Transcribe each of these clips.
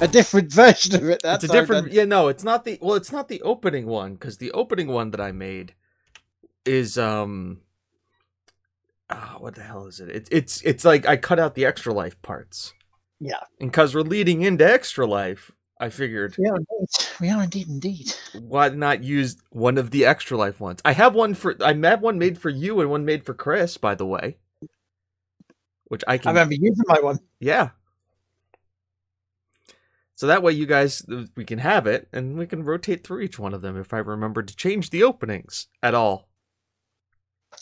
A different version of it. That's it's a different. Yeah, no, it's not the. Well, it's not the opening one because the opening one that I made is um. Oh, what the hell is it? It's it's it's like I cut out the extra life parts. Yeah. And because we're leading into extra life, I figured We are indeed. We are indeed, indeed. why not use one of the extra life ones? I have one for I have one made for you and one made for Chris, by the way. Which I can. I remember using my one. yeah. So that way you guys we can have it and we can rotate through each one of them if I remember to change the openings at all.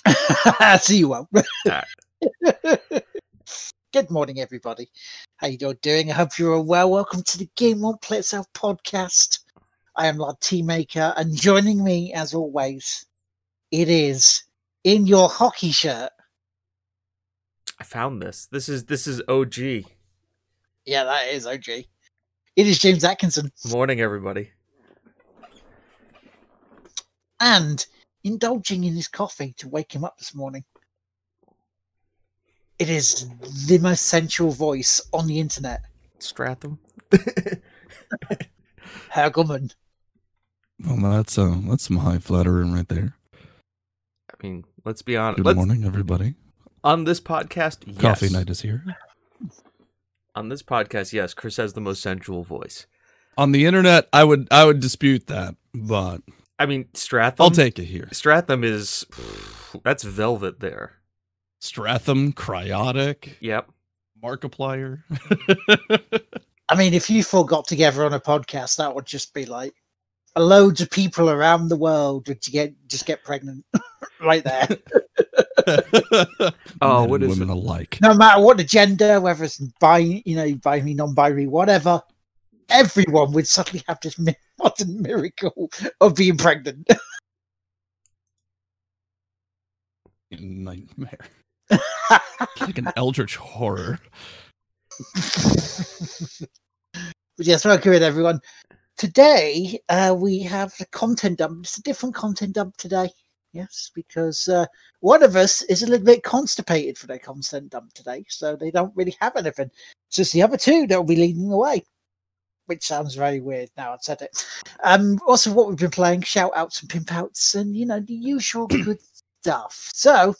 See you won't. Ah. Good morning, everybody. How you all doing? I hope you're all well. Welcome to the Game Won't Play Itself podcast. I am Lord Teamaker, and joining me, as always, it is in your hockey shirt. I found this. This is this is OG. Yeah, that is OG. It is James Atkinson, Morning everybody. and indulging in his coffee to wake him up this morning. It is the most sensual voice on the internet, Stratham. Hergelman. Well, that's uh, that's some high flattering right there. I mean, let's be honest. Good Let's, morning, everybody. on this podcast, yes. Coffee night is here. On this podcast, yes, Chris has the most sensual voice. On the internet, I would I would dispute that, but I mean, Stratham. I'll take it here. Stratham is that's velvet there. Stratham, Cryotic, Yep. Markiplier. I mean, if you four got together on a podcast, that would just be like loads of people around the world would get just get pregnant right there. Oh, Men what and is women alike? no matter what the gender, whether it's bi, you know, binary, non-binary, whatever, everyone would suddenly have this mi- modern miracle of being pregnant. Nightmare. like an eldritch horror. but yes, welcome in everyone. Today uh, we have the content dump. It's a different content dump today. Yes, because uh, one of us is a little bit constipated for their content dump today, so they don't really have anything. So it's the other two that will be leading the way, which sounds very weird now I've said it. Um, also, what we've been playing, shout outs and pimp outs, and you know the usual good stuff. So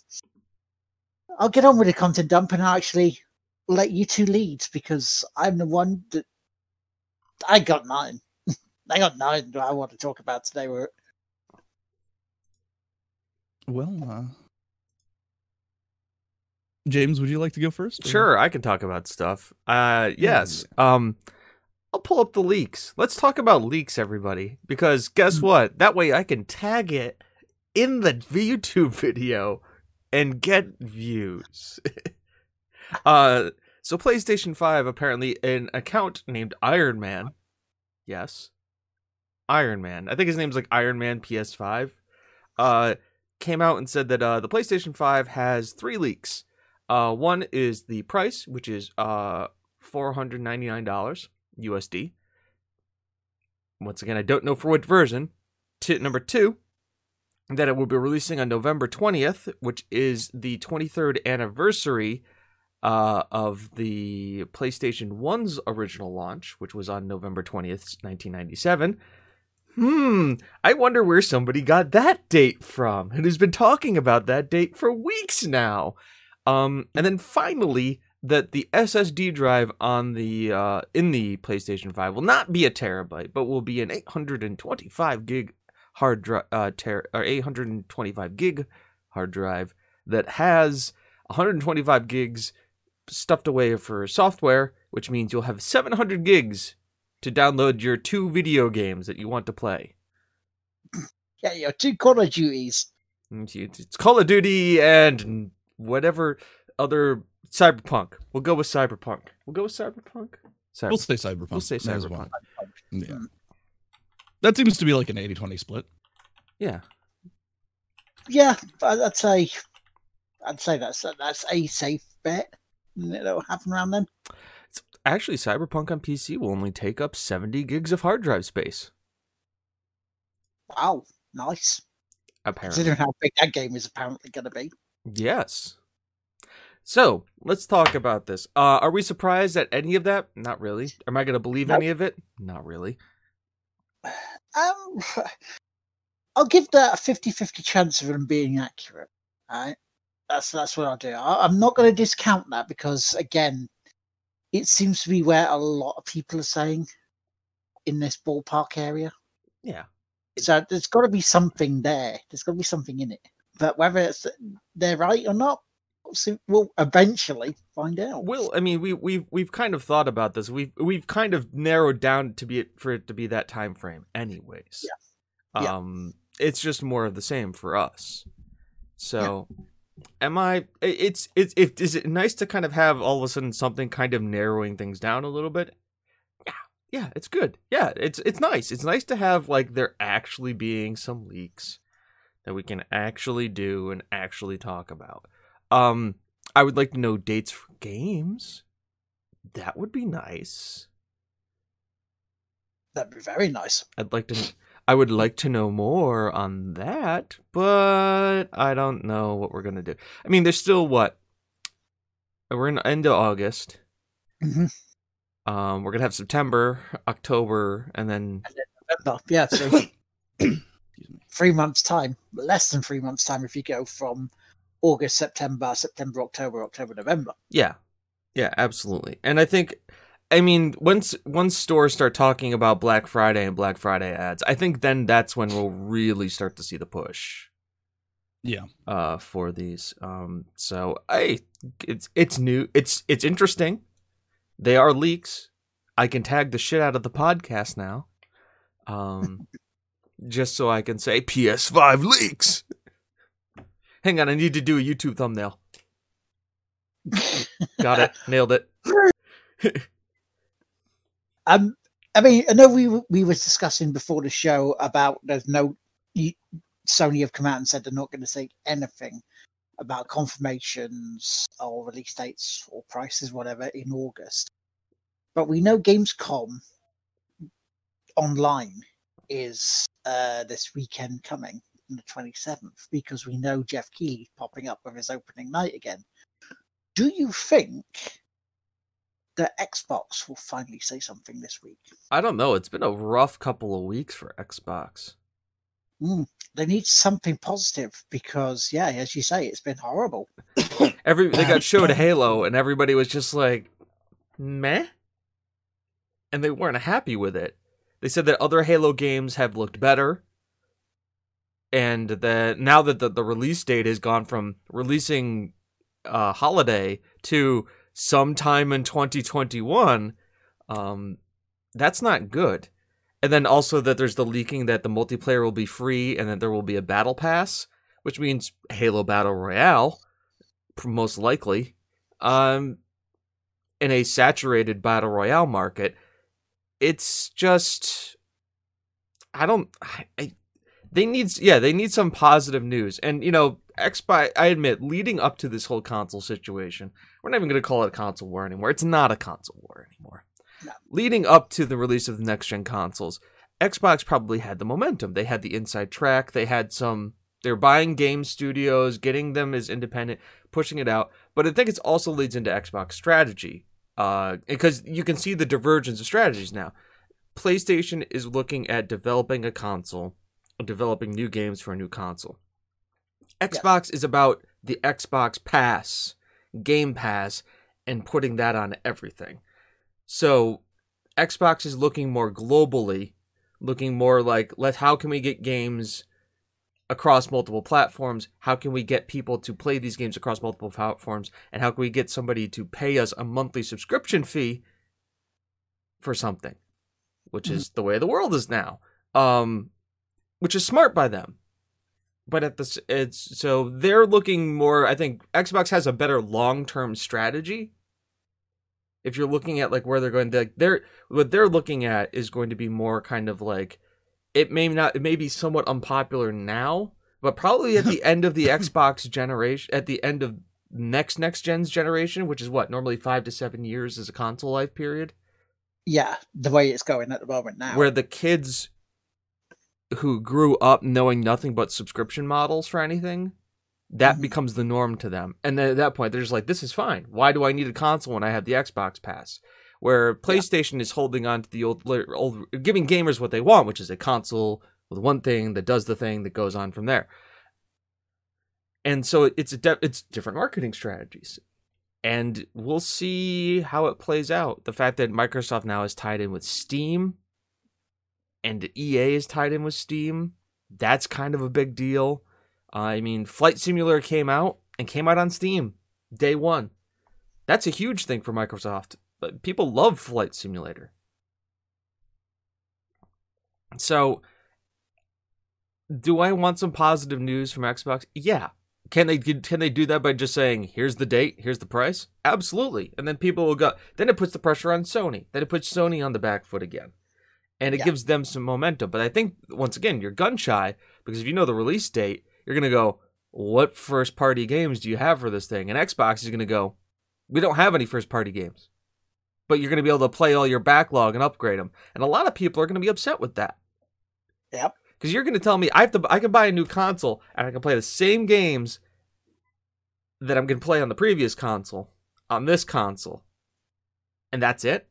I'll get on with the content dump and I'll actually let you two lead because I'm the one that I got nine. I got nine that I want to talk about today. Were Well, uh, James, would you like to go first? or- Sure, I can talk about stuff. Uh yes. Um I'll pull up the leaks. Let's talk about leaks everybody because guess what? That way I can tag it in the YouTube video and get views. uh so PlayStation 5 apparently an account named Iron Man. Yes. Iron Man. I think his name's like Iron Man PS5. Uh came out and said that uh the PlayStation 5 has 3 leaks. Uh, one is the price, which is uh four hundred ninety nine dollars USD. Once again, I don't know for what version. T- number two, that it will be releasing on November twentieth, which is the twenty third anniversary uh, of the PlayStation 1's original launch, which was on November twentieth, nineteen ninety seven. Hmm, I wonder where somebody got that date from, and has been talking about that date for weeks now. Um, and then finally, that the SSD drive on the uh, in the PlayStation 5 will not be a terabyte, but will be an 825 gig hard drive, uh, ter- or 825 gig hard drive that has 125 gigs stuffed away for software, which means you'll have 700 gigs to download your two video games that you want to play. yeah, your two Call of Duties. It's it's Call of Duty and whatever other Cyberpunk. We'll go with Cyberpunk. We'll go with Cyberpunk. Cyber- We'll say Cyberpunk. We'll say Might as well. Cyberpunk. Yeah. That seems to be like an 80 20 split. Yeah. Yeah, but I'd say, I'd say that's that's a safe bet. That'll happen around then. Actually, Cyberpunk on PC will only take up 70 gigs of hard drive space. Wow, nice. Apparently. Considering how big that game is apparently going to be. Yes. So let's talk about this. Uh, are we surprised at any of that? Not really. Am I going to believe Nope. any of it? Not really. Um, I'll give that a 50-50 chance of them being accurate. Right? That's that's what I'll do. I, I'm not going to discount that because again, it seems to be where a lot of people are saying in this ballpark area. Yeah. So there's got to be something there. There's got to be something in it. But whether it's they're right or not, we'll, eventually find out. Will I mean we we've we've kind of thought about this. We've we've kind of narrowed down to be for it to be that time frame, anyways. Yeah. Yeah. Um, it's just more of the same for us. So, am I? It's it's if is it nice to kind of have all of a sudden something kind of narrowing things down a little bit? Yeah, yeah, it's good. Yeah, it's it's nice. It's nice to have like there actually being some leaks that we can actually do and actually talk about. Um, I would like to know dates for games. That would be nice. That'd be very nice. I'd like to I would like to know more on that, but I don't know what we're going to do. I mean, there's still what? We're in end of August. Mhm. Um, we're going to have September, October, and then November. Yeah, so Excuse me. three months time, less than three months time if you go from August, September, September, October, October, November. Yeah. Yeah, absolutely. And I think I mean, once once stores start talking about Black Friday and Black Friday ads, I think then that's when we'll really start to see the push Yeah. uh for these. Um so I it's it's new. It's it's interesting. They are leaks. I can tag the shit out of the podcast now. Um just so I can say PS5 leaks. Hang on, I need to do a YouTube thumbnail. Got it. Nailed it. Um, I mean, I know we we were discussing before the show about there's no Sony have come out and said they're not going to say anything about confirmations or release dates or prices, whatever, in August. But we know Gamescom online is uh, this weekend coming on the 27th because we know Geoff Keighley's popping up with his opening night again. Do you think that Xbox will finally say something this week? I don't know. It's been a rough couple of weeks for Xbox. Mm, they need something positive because, yeah, as you say, it's been horrible. Every they got showed Halo, and everybody was just like, "Meh," and they weren't happy with it. They said that other Halo games have looked better, and that now that the, the release date has gone from releasing uh, holiday to sometime in 2021, um, that's not good. And then also that there's the leaking that the multiplayer will be free and that there will be a battle pass, which means Halo Battle Royale, most likely, um, in a saturated battle royale market. It's just, I don't, I, I they need, yeah, they need some positive news. And you know, Xbox, I admit, leading up to this whole console situation, we're not even going to call it a console war anymore. It's not a console war anymore. No. Leading up to the release of the next gen consoles, Xbox probably had the momentum. They had the inside track. They had some. They're buying game studios, getting them as independent, pushing it out. But I think it also leads into Xbox strategy, uh, because you can see the divergence of strategies now. PlayStation is looking at developing a console, developing new games for a new console. Xbox is about the Xbox Pass, Game Pass, and putting that on everything. So Xbox is looking more globally, looking more like let how can we get games across multiple platforms? How can we get people to play these games across multiple platforms? And how can we get somebody to pay us a monthly subscription fee for something? Which is the way the world is now. Um which is smart by them. But at this it's so they're looking more I think Xbox has a better long-term strategy if you're looking at like where they're going like they're what they're looking at is going to be more kind of like it may not it may be somewhat unpopular now but probably at the end of the xbox generation at the end of next next gen's generation which is what normally five to seven years is a console life period Yeah, the way it's going at the moment now. where the kids who grew up knowing nothing but subscription models for anything That Mhm. becomes the norm to them. And then at that point, they're just like, this is fine. Why do I need a console when I have the Xbox Pass? Where PlayStation is holding on to the old, old, giving gamers what they want, which is a console with one thing that does the thing that goes on from there. And so it's a de- it's different marketing strategies and we'll see how it plays out. The fact that Microsoft now is tied in with Steam and EA is tied in with Steam, that's kind of a big deal. Uh, I mean, Flight Simulator came out and came out on Steam day one. That's a huge thing for Microsoft. But people love Flight Simulator. So, do I want some positive news from Xbox? Yeah, can they can they do that by just saying here's the date, here's the price? Absolutely. And then people will go then it puts the pressure on Sony. Then it puts Sony on the back foot again. And it Yeah. gives them some momentum. But I think once again, you're gun shy because if you know the release date, you're gonna go, What first party games do you have for this thing? And Xbox is gonna go, We don't have any first party games. But you're gonna be able to play all your backlog and upgrade them. And a lot of people are gonna be upset with that. Yep. Because you're going to tell me I have to, I can buy a new console and I can play the same games that I'm going to play on the previous console on this console, and that's it.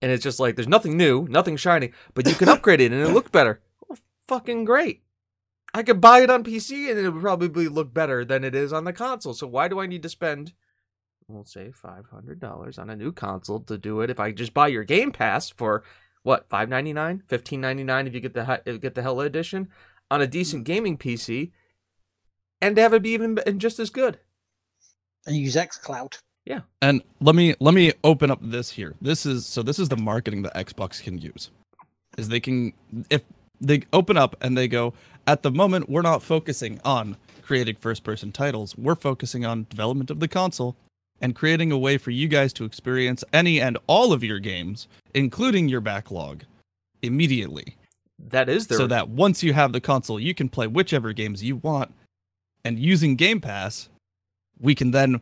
And it's just like there's nothing new, nothing shiny, but you can upgrade it and it look better. Well, fucking great. I could buy it on PC and it would probably look better than it is on the console. So why do I need to spend, we'll say, five hundred dollars on a new console to do it? If I just buy your Game Pass for what five ninety nine, fifteen ninety nine if you get the if you get the Hella edition on a decent gaming PC, and have it be even and just as good. And use xCloud. And let me let me open up this here. This is so this is the marketing that Xbox can use. Is they can if they open up and they go, at the moment we're not focusing on creating first person titles. We're focusing on development of the console and creating a way for you guys to experience any and all of your games, including your backlog, immediately. That is their so that once you have the console, you can play whichever games you want. And using Game Pass, we can then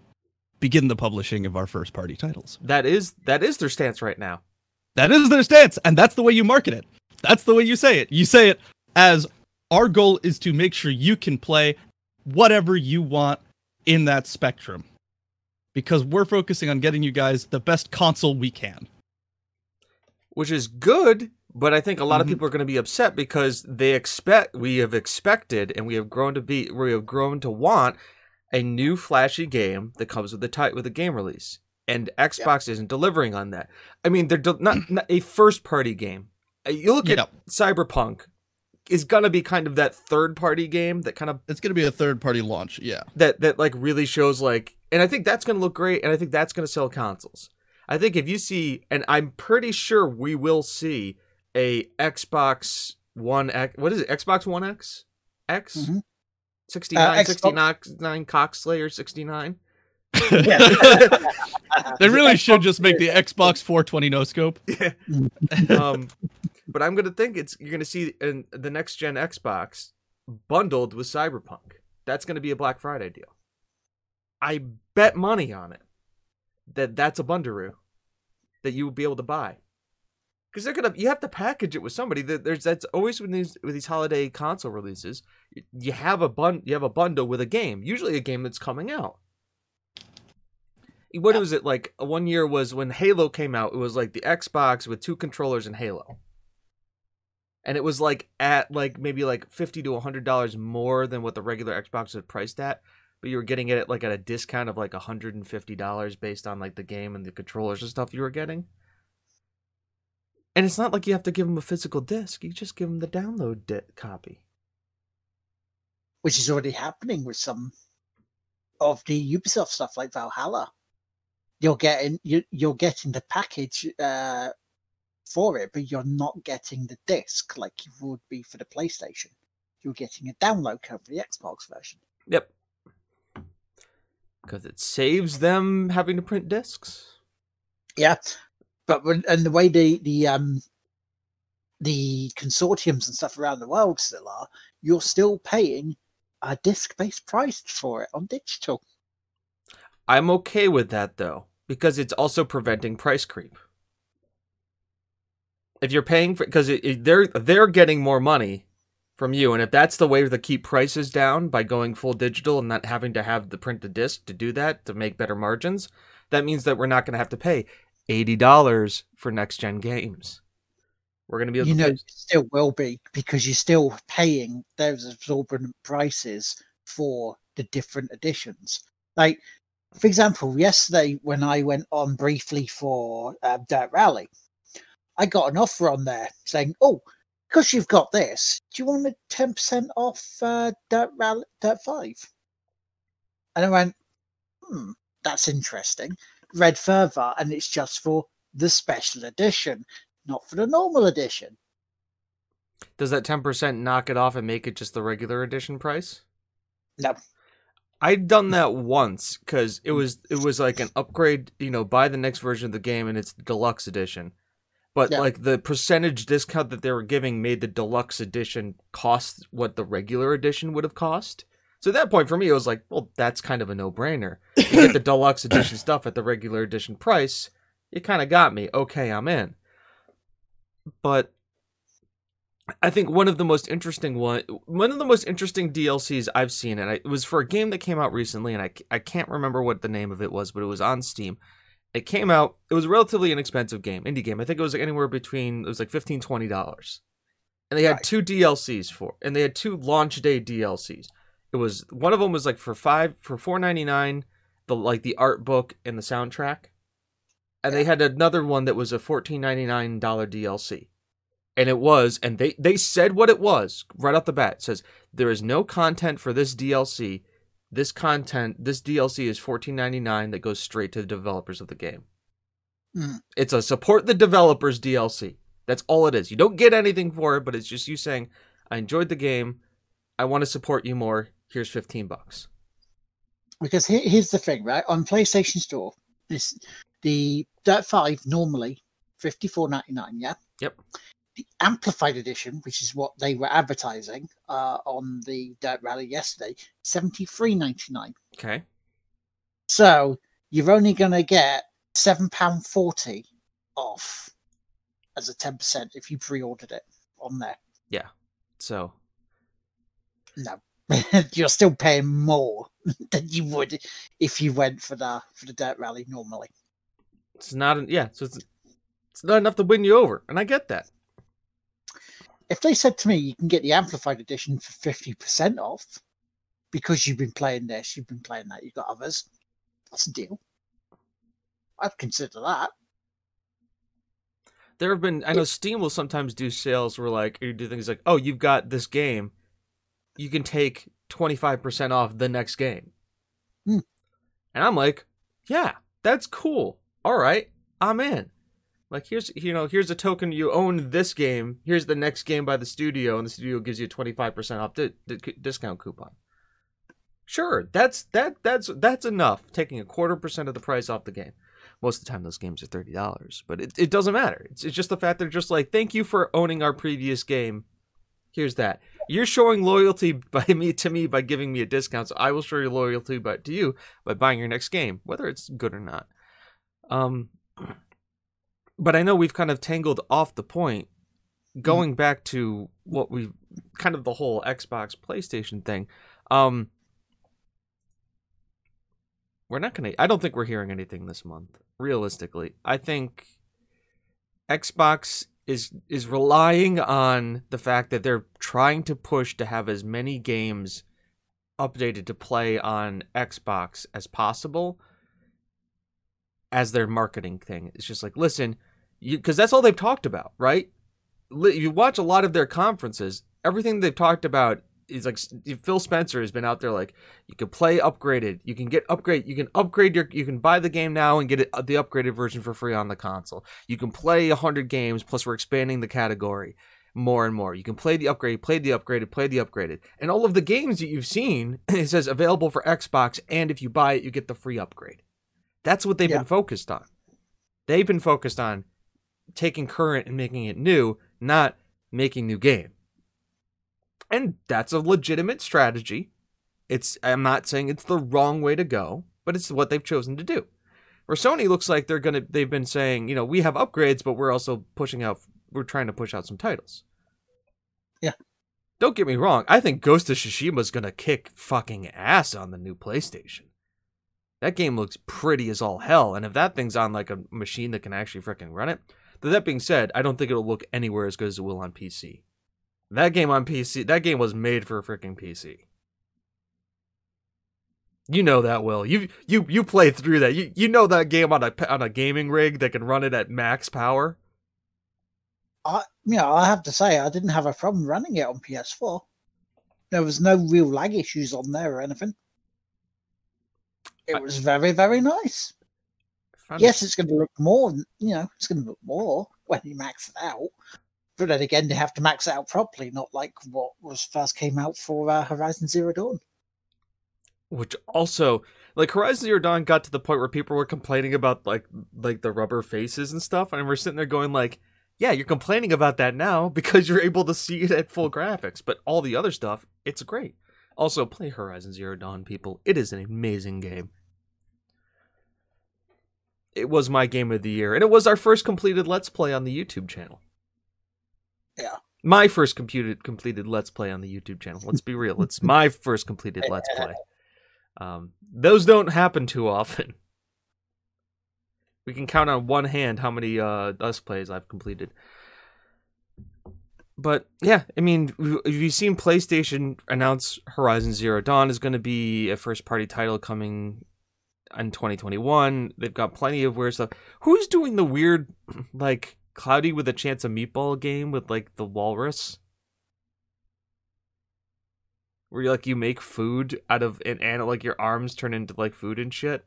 begin the publishing of our first party titles. that is that is their stance right now. That is their stance, and that's the way you market it. That's the way you say it. You say it as our goal is to make sure you can play whatever you want in that spectrum. Because we're focusing on getting you guys the best console we can. which is good. But I think a lot of Mhm. people are going to be upset because they expect we have expected and we have grown to be we have grown to want a new flashy game that comes with the type with a game release, and Xbox isn't delivering on that. I mean, they're del- not, not a first party game. Uh, You look Yep. at Cyberpunk is gonna be kind of that third party game that kind of It's going to be a third party launch. Yeah. that that like really shows like and I think that's going to look great and I think that's going to sell consoles. I think if you see and I'm pretty sure we will see a Xbox 1 X what is it? Xbox 1 X? X? Mhm. 69 Uh, Xbox- 69 Cockslayer 69. They really should just make the Xbox 420 no scope. um but I'm going to think it's you're going to see in the next gen Xbox bundled with Cyberpunk. That's going to be a Black Friday deal. I bet money on it that that's a bundaroo that you will be able to buy. Because they're gonna, you have to package it with somebody. There's that's always with these with these holiday console releases. You have a bun, you have a bundle with a game, usually a game that's coming out. What Yeah. was it like? One year was when Halo came out. It was like the Xbox with two controllers and Halo, and it was like at like maybe like fifty to hundred dollars more than what the regular Xbox was priced at but you were getting it at like at a discount of like $150 based on like the game and the controllers and stuff you were getting. And it's not like you have to give them a physical disc, you just give them the download di- copy. which is already happening with some of the Ubisoft stuff like Valhalla. You're getting you you're getting the package uh, for it, but you're not getting the disc like you would be for the PlayStation. You're getting a download code for the Xbox version. Yep. Because it saves them having to print discs. Yeah, but when, and the way the the um the consortiums and stuff around the world still are, you're still paying a disc-based price for it on digital. I'm okay with that though, because it's also preventing price creep. If you're paying for, because they're they're getting more money from you. And if that's the way to keep prices down by going full digital and not having to have the print the disc to do that to make better margins, that means that we're not going to have to pay eighty dollars for next gen games. We're going to be able you to know, it still will be because you're still paying those absorbent prices for the different editions. Like, for example, yesterday when I went on briefly for uh, Dirt Rally, I got an offer on there saying, "Oh, because you've got this, do you want a ten percent off uh, Dirt Rally Dirt 5? And I went, "Hmm, that's interesting." Read further, and it's just for the special edition, not for the normal edition. Does that ten percent knock it off and make it just the regular edition price? No. I'd done that once because it was it was like an upgrade, you know, buy the next version of the game and it's the deluxe edition. But Yeah. like the percentage discount that they were giving made the deluxe edition cost what the regular edition would have cost. So at that point for me it was like, well, that's kind of a no-brainer. You get the deluxe edition stuff at the regular edition price. It kind of got me. Okay, I'm in. But I think one of the most interesting one one of the most interesting DLCs I've seen, and I, it was for a game that came out recently, and I I can't remember what the name of it was, but it was on Steam. It came out. It was a relatively inexpensive game, indie game. I think it was anywhere between it was like 15 20 dollars, and they had Right. two DLCs for, and they had two launch day DLCs. It was one of them was like for five for four ninety nine, the like the art book and the soundtrack, and they had another one that was a fourteen ninety nine dollar DLC and it was and they they said what it was right off the bat. It says there is no content for this dlc this content this dlc is 14.99 that goes straight to the developers of the game. Mm. it's a support the developers dlc that's all it is. You don't get anything for it but it's just you saying i enjoyed the game. I want to support you more here's 15 bucks because here, here's the thing, right? On PlayStation Store, this the Dirt Five normally fifty four ninety nine. Yeah. Yep. The amplified edition, which is what they were advertising uh, on the Dirt Rally yesterday, seventy three ninety nine. okay So you're only going to get seven pound forty off as a ten percent if you pre-ordered it on there. Yeah. So No, you're still paying more than you would if you went for the for the Dirt Rally normally. it's not an, yeah so it's it's not enough to win you over and i get that if they said to me you can get the amplified edition for 50% off because you've been playing this, you've been playing that, you've got others, that's a deal. I'd consider that. There have been I know Steam will sometimes do sales where like you do things like, oh, you've got this game, you can take twenty five percent off the next game. Hmm. And I'm like, yeah, that's cool. All right, I'm in. Like here's you know here's a token you own this game. Here's the next game by the studio, and the studio gives you a twenty five percent off di- di- discount coupon. Sure, that's that that's that's enough. Taking a quarter percent of the price off the game most of the time those games are thirty dollars, but it, it doesn't matter. It's, it's just the fact they're just like, thank you for owning our previous game. Here's that. You're showing loyalty by me to me by giving me a discount, so I will show your loyalty by to you by buying your next game, whether it's good or not. Um, but I know we've kind of tangled off the point. Going back to what we kind of the whole Xbox PlayStation thing. Um, we're not gonna. I don't think we're hearing anything this month. Realistically, I think Xbox is is relying on the fact that they're trying to push to have as many games updated to play on Xbox as possible as their marketing thing. It's just like, listen, because that's all they've talked about, right? You watch a lot of their conferences. Everything they've talked about is like Phil Spencer has been out there like you can play upgraded, you can get upgrade, you can upgrade your, you can buy the game now and get it, uh, the upgraded version for free on the console. You can play hundred games plus we're expanding the category more and more. You can play the upgrade, play the upgraded, play the upgraded, and all of the games that you've seen it says available for Xbox, and if you buy it, you get the free upgrade. That's what they've Yeah. been focused on. They've been focused on taking current and making it new, not making new game. And that's a legitimate strategy. It's I'm not saying it's the wrong way to go, but it's what they've chosen to do. Where Sony looks like they're gonna they've been saying, you know, we have upgrades, but we're also pushing out we're trying to push out some titles. Yeah. Don't get me wrong. I think Ghost of Tsushima's gonna kick fucking ass on the new PlayStation. That game looks pretty as all hell, and if that thing's on like a machine that can actually freaking run it, but that being said, I don't think it'll look anywhere as good as it will on PC. That game on PC, that game was made for a freaking PC. You know that, Will. You you you play through that. You you know that game on a on a gaming rig that can run it at max power. I, you know, I have to say, I didn't have a problem running it on PS4. There was no real lag issues on there or anything. It was very, very nice. Yes, it's going to look more, you know, it's going to look more when you max it out. But then again, they have to max it out properly, not like what was first came out for uh, Horizon Zero Dawn. which also like Horizon Zero Dawn got to the point where people were complaining about like like the rubber faces and stuff, and we're sitting there going like, yeah, you're complaining about that now because you're able to see it at full graphics, but all the other stuff, it's great. Also, play Horizon Zero Dawn, people. It is an amazing game. It was my game of the year, and it was our first completed Let's Play on the YouTube channel. Yeah. My first computed completed Let's Play on the YouTube channel. Let's be real. It's my first completed Let's Play. Um, those don't happen too often. We can count on one hand how many uh, Let's Plays I've completed. But yeah, I mean, have you seen PlayStation announce Horizon Zero Dawn is going to be a first party title coming in 2021? They've got plenty of weird stuff. Who's doing the weird, like, Cloudy with a Chance of Meatball game with, like, the walrus? Where you like you make food out of and, and like your arms turn into like food and shit.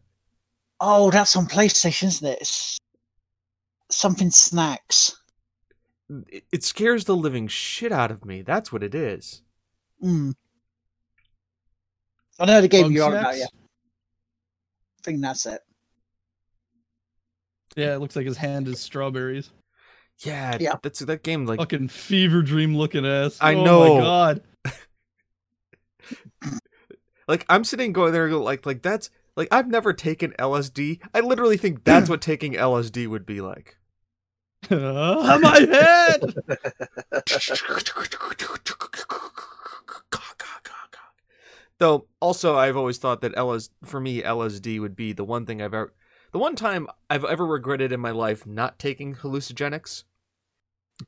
Oh, that's on PlayStation, isn't it? It's something snacks. It, it scares the living shit out of me. That's what it is. Mm. I know the game Bug you're on about, yeah. I think that's it. Yeah, it looks like his hand is strawberries. Yeah, Yeah. that's that game. Like, Fucking fever dream looking ass. I oh know. my god. like I'm sitting going there like like that's like I've never taken LSD. I literally think that's what taking LSD would be like. Ah, my head. Though also I've always thought that LS for me LSD would be the one thing I've ever the one time I've ever regretted in my life not taking hallucinogenics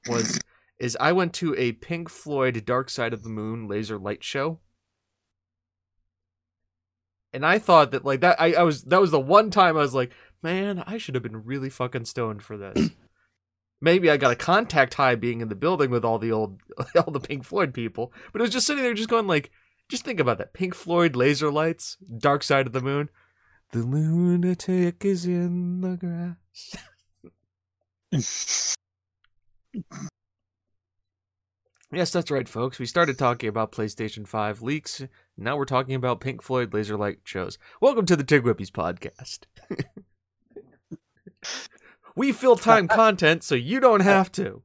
was is I went to a Pink Floyd Dark Side of the Moon laser light show. And I thought that like that I, I was that was the one time I was like, man, I should have been really fucking stoned for this. Maybe I got a contact high being in the building with all the old all the Pink Floyd people, but it was just sitting there just going like just think about that. Pink Floyd laser lights, Dark Side of the Moon. The lunatic is in the grass. Yes, that's right, folks. We started talking about PlayStation 5 leaks. Now we're talking about Pink Floyd laser light shows. Welcome to the Tig Whippies podcast. we fill time content so you don't have to.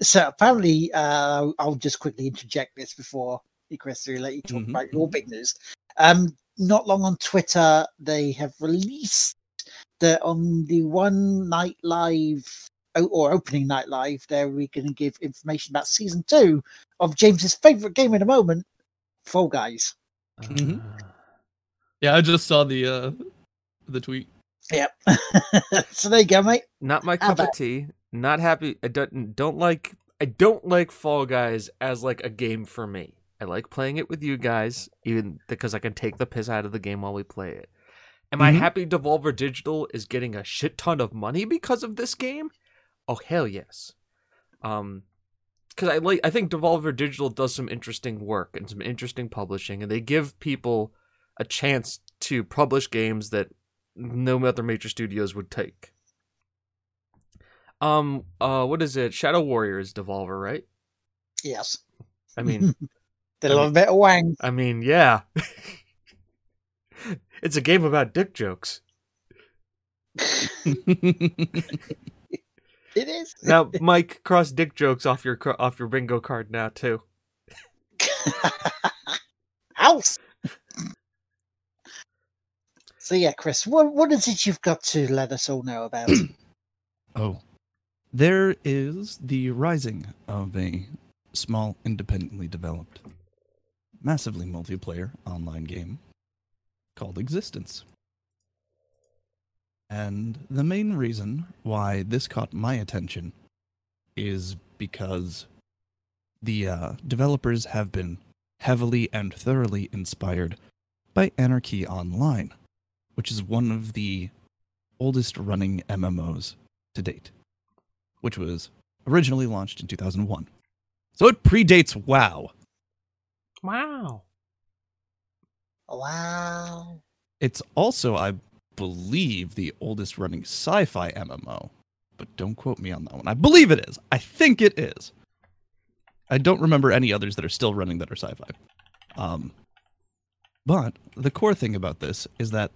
so apparently, uh, I'll just quickly interject this before you, Chris, you talk Mhm. about your big news. Um, not long on Twitter, they have released that on the one night live or opening night live, there we're going to give information about season two of James's favorite game in a moment, Fall Guys. Mhm. Yeah, I just saw the uh the tweet. Yep. so there you go, mate. Not my cup of tea. Not happy. I don't don't like. I don't like Fall Guys as like a game for me. I like playing it with you guys, even because I can take the piss out of the game while we play it. Am I Mhm. happy Devolver Digital is getting a shit ton of money because of this game? Oh hell yes. Um, because I like. I think Devolver Digital does some interesting work and some interesting publishing, and they give people a chance to publish games that no other major studios would take. Um, uh, what is it? Shadow Warriors Devolver, right? Yes. I mean, They I love bit of wang. I mean, yeah. it's a game about dick jokes. It is. Now, Mike, cross dick jokes off your off your bingo card now too. House. So yeah, Chris, what what is it you've got to let us all know about? oh. There is the rising of a small, independently developed, massively multiplayer online game called Existence. And the main reason why this caught my attention is because the uh, developers have been heavily and thoroughly inspired by Anarchy Online, which is one of the oldest running MMOs to date, which was originally launched in 2001. So it predates WoW. Wow. Wow. It's also, I believe, the oldest running sci fi MMO, but don't quote me on that one. I believe it is. I think it is. I don't remember any others that are still running that are sci fi. Um, but the core thing about this is that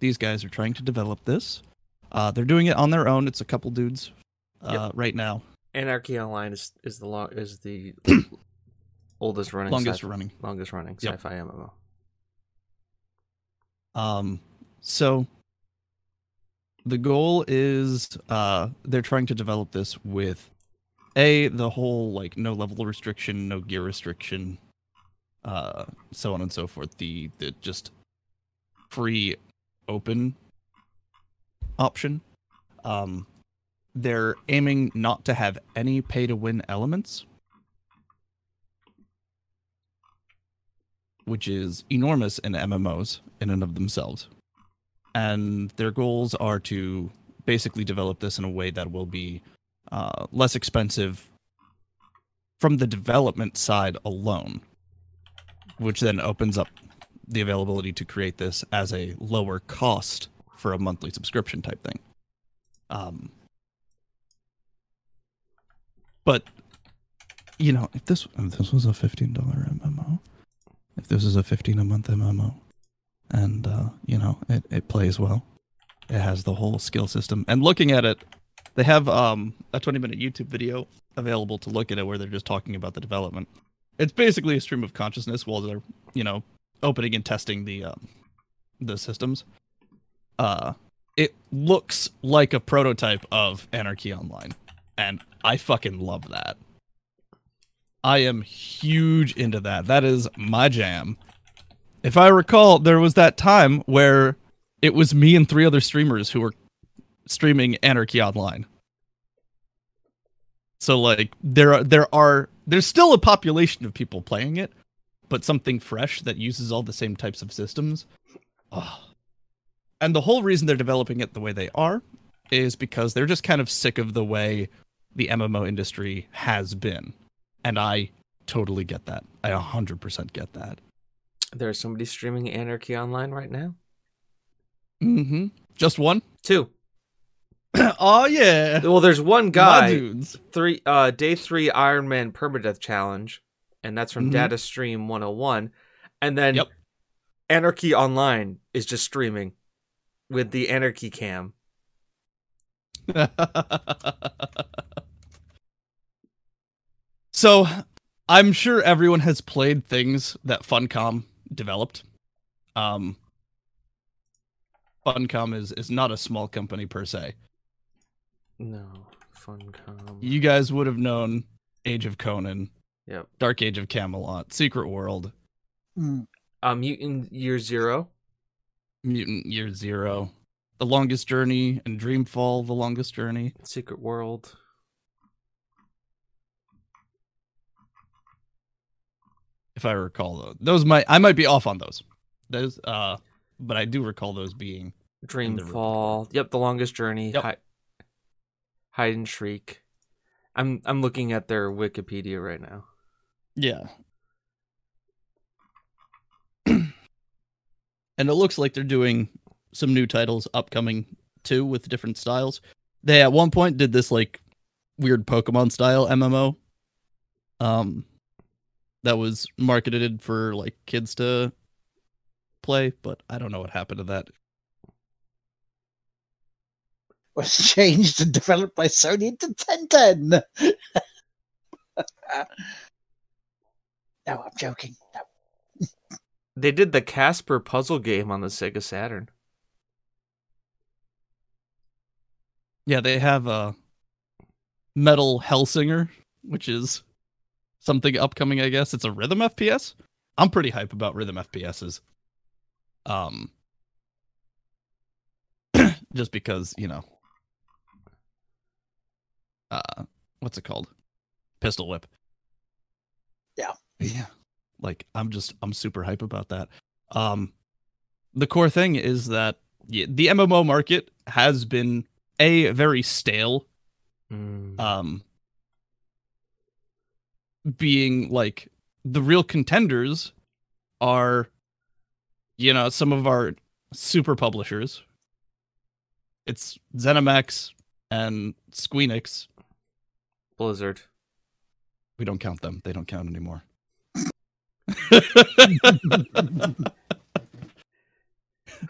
these guys are trying to develop this. Uh, they're doing it on their own. It's a couple dudes uh, Yep. right now, Anarchy Online is is the long is the oldest running longest sci- running. longest running Yep. sci-fi MMO. Um, so the goal is uh, they're trying to develop this with a the whole like no level restriction, no gear restriction, uh, so on and so forth. The the just free open option. Um, they're aiming not to have any pay to win elements, which is enormous in MMOs in and of themselves. And their goals are to basically develop this in a way that will be uh, less expensive from the development side alone, which then opens up the availability to create this as a lower cost for a monthly subscription type thing. Um, but you know, if this if this was a fifteen dollar MMO, if this is a fifteen a month MMO, and uh, you know it, it plays well, it has the whole skill system. And looking at it, they have um, a twenty minute YouTube video available to look at it where they're just talking about the development. It's basically a stream of consciousness while they're you know opening and testing the um, the systems. Uh, it looks like a prototype of Anarchy Online, and I fucking love that. I am huge into that. That is my jam. If I recall, there was that time where it was me and three other streamers who were streaming Anarchy Online. So like there are there are there's still a population of people playing it, but something fresh that uses all the same types of systems. Oh. And the whole reason they're developing it the way they are is because they're just kind of sick of the way the MMO industry has been. And I totally get that. I 100% get that. There's somebody streaming Anarchy Online right now. Mm-hmm. Just one? Two. oh yeah. Well, there's one My guy. dudes. Three. Uh, day three Iron Man permadeath challenge, and that's from Mhm. Data Stream 101, and then Yep. Anarchy Online is just streaming with the Anarchy Cam. so, I'm sure everyone has played things that Funcom developed. Um, Funcom is is not a small company per se. No, Funcom. You guys would have known Age of Conan, Yep. Dark Age of Camelot, Secret World, Mm. Uh, Mutant Year Zero. Mutant Year Zero, The Longest Journey, and Dreamfall: The Longest Journey. Secret World. If I recall those. Those might I might be off on those. Those uh but I do recall those being the Dreamfall. Yep, The Longest Journey. Yep. Hi- Hide and Shriek. I'm I'm looking at their Wikipedia right now. Yeah. and it looks like they're doing some new titles upcoming too with different styles. They at one point did this like weird Pokemon style MMO. Um that was marketed for like kids to play, but I don't know what happened to that. Was changed and developed by Sony into 1010. no, I'm joking. No. They did the Casper puzzle game on the Sega Saturn. Yeah, they have a Metal Hellsinger, which is something upcoming. I guess it's a rhythm FPS. I'm pretty hype about rhythm FPSs. Um, just because you know, uh, what's it called? Pistol Whip. Yeah. Yeah. Like I'm just I'm super hype about that. Um, the core thing is that the MMO market has been a very stale Mm. um being like the real contenders are you know some of our super publishers it's zenimax and squeenix Blizzard. we don't count them they don't count anymore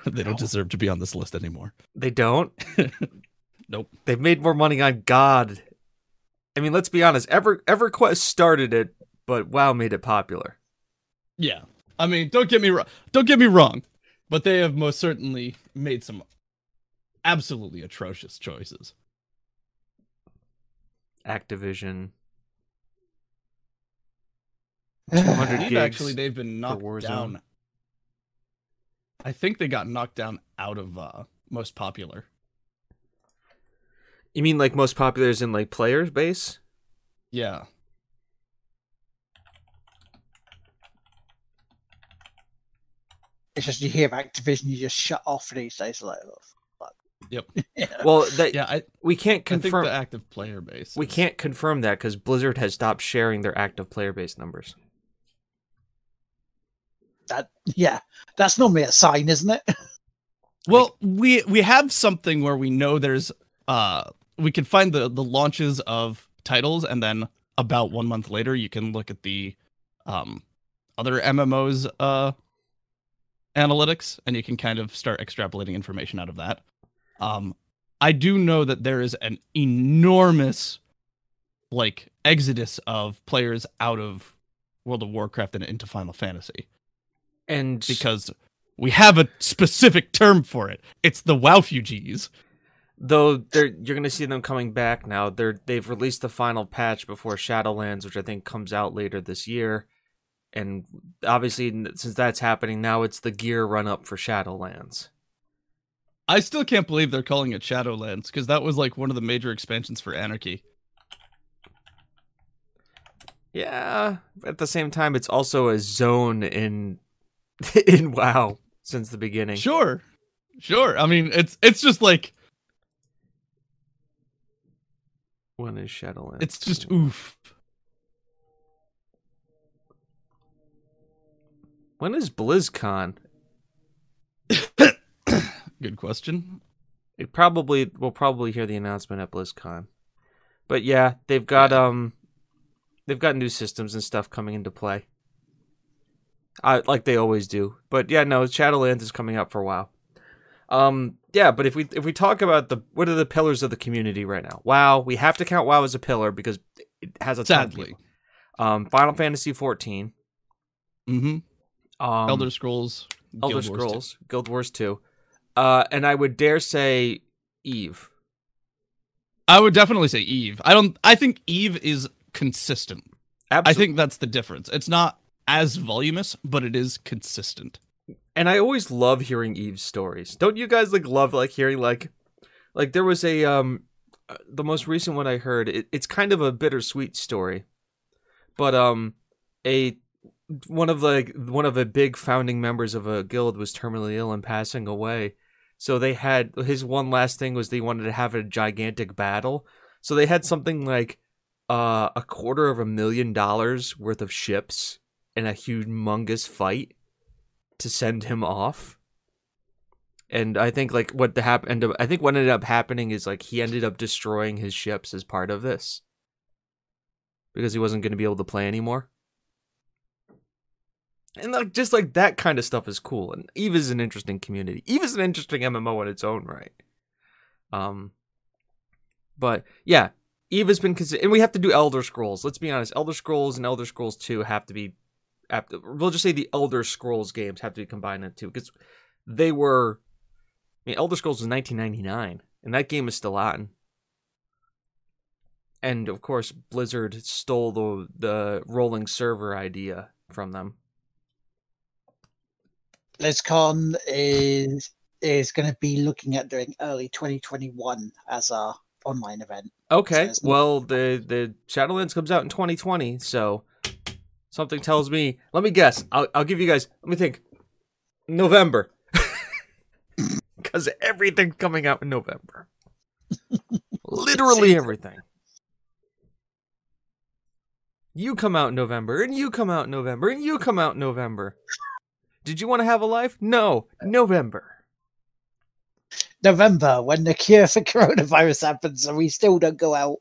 they don't deserve to be on this list anymore They don't. Nope. They've made more money on God. I mean, let's be honest. Ever EverQuest started it, but WoW made it popular. Yeah. I mean, don't get me wrong. Don't get me wrong, but they have most certainly made some absolutely atrocious choices. Activision. 200 gigs actually they've been knocked down. I think they got knocked down out of uh most popular. You mean like most popular is in like player base? Yeah. It's just you hear Activision, you just shut off these days. Like, oh, fuck. Yep. Well, that Yeah, I, we can't I think confirm. the active player base. We is- can't confirm that because Blizzard has stopped sharing their active player base numbers. that yeah, that's normally a sign, isn't it? Well, we we have something where we know there's uh we can find the the launches of titles and then about 1 month later you can look at the um other MMOs uh analytics and you can kind of start extrapolating information out of that. Um I do know that there is an enormous like exodus of players out of World of Warcraft and into Final Fantasy And because we have a specific term for it. It's the Wowfugees. Though they're you're gonna see them coming back now. They're they've released the final patch before Shadowlands, which I think comes out later this year. And obviously, since that's happening now, it's the gear run up for Shadowlands. I still can't believe they're calling it Shadowlands because that was like one of the major expansions for Anarchy. Yeah, at the same time, it's also a zone in in WoW since the beginning. Sure, sure. I mean, it's it's just like When is Shadowlands? it's just oof. when is BlizzCon? Good question. It probably we'll probably hear the announcement at BlizzCon. But yeah, they've got um they've got new systems and stuff coming into play. I like they always do. But yeah, no, Shadowlands is coming up for a while. Um yeah, but if we if we talk about the what are the pillars of the community right now? WoW, we have to count WoW as a pillar because it has a Sadly. Um Final Fantasy 14, mm-hmm. um Elder Scrolls, Elder Guild two. Scrolls, Guild Wars 2. Uh and I would dare say Eve. I would definitely say Eve. I don't. I think Eve is consistent. Absolutely. I think that's the difference. It's not as voluminous, but it is consistent. And I always love hearing Eve's stories. Don't you guys like love like hearing like like there was a um uh, the most recent one I heard. It, it's kind of a bittersweet story, but um a one of like, one of the big founding members of a guild was terminally ill and passing away. So they had his one last thing was they wanted to have a gigantic battle. So they had something like uh, a quarter of a million dollars worth of ships in a humongous fight to send him off. And I think like what the hap- ended up, I think what ended up happening is like he ended up destroying his ships as part of this because he wasn't going to be able to play anymore. And like just like that kind of stuff is cool. And Eve is an interesting community. Eve is an interesting MMO in its own right. Um, but yeah, Eve has been considered, and we have to do Elder Scrolls. Let's be honest, Elder Scrolls and Elder Scrolls Two have to be. We'll just say the Elder Scrolls games have to be combined into because they were. I mean, Elder Scrolls was 1999, and that game is still on. and of course Blizzard stole the the rolling server idea from them. BlizzCon is is going to be looking at doing early 2021 as our online event. Okay, not- well the the Shadowlands comes out in 2020, so something tells me. Let me guess. I'll I'll give you guys. Let me think. November, because everything's coming out in November. Literally everything. You come out in November, and you come out in November, and you come out in November. Did you want to have a life? No, November. November, when the cure for coronavirus happens, and we still don't go out.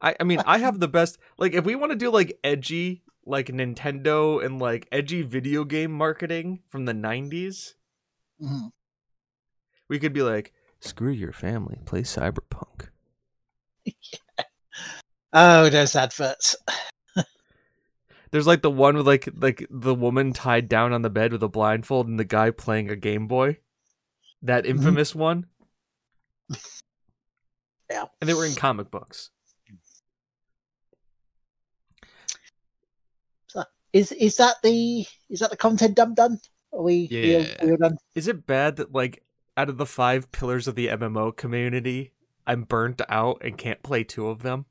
I, I mean, I have the best. Like, if we want to do like edgy, like Nintendo and like edgy video game marketing from the '90s, Mhm. we could be like, "Screw your family, play Cyberpunk." Oh, those adverts. There's like the one with like like the woman tied down on the bed with a blindfold and the guy playing a Game Boy. That infamous one. Yeah. And they were in comic books. Is is that the is that the content dump done? Are we we all- Yeah. we all done? Is it bad that like out of the five pillars of the MMO community, I'm burnt out and can't play two of them?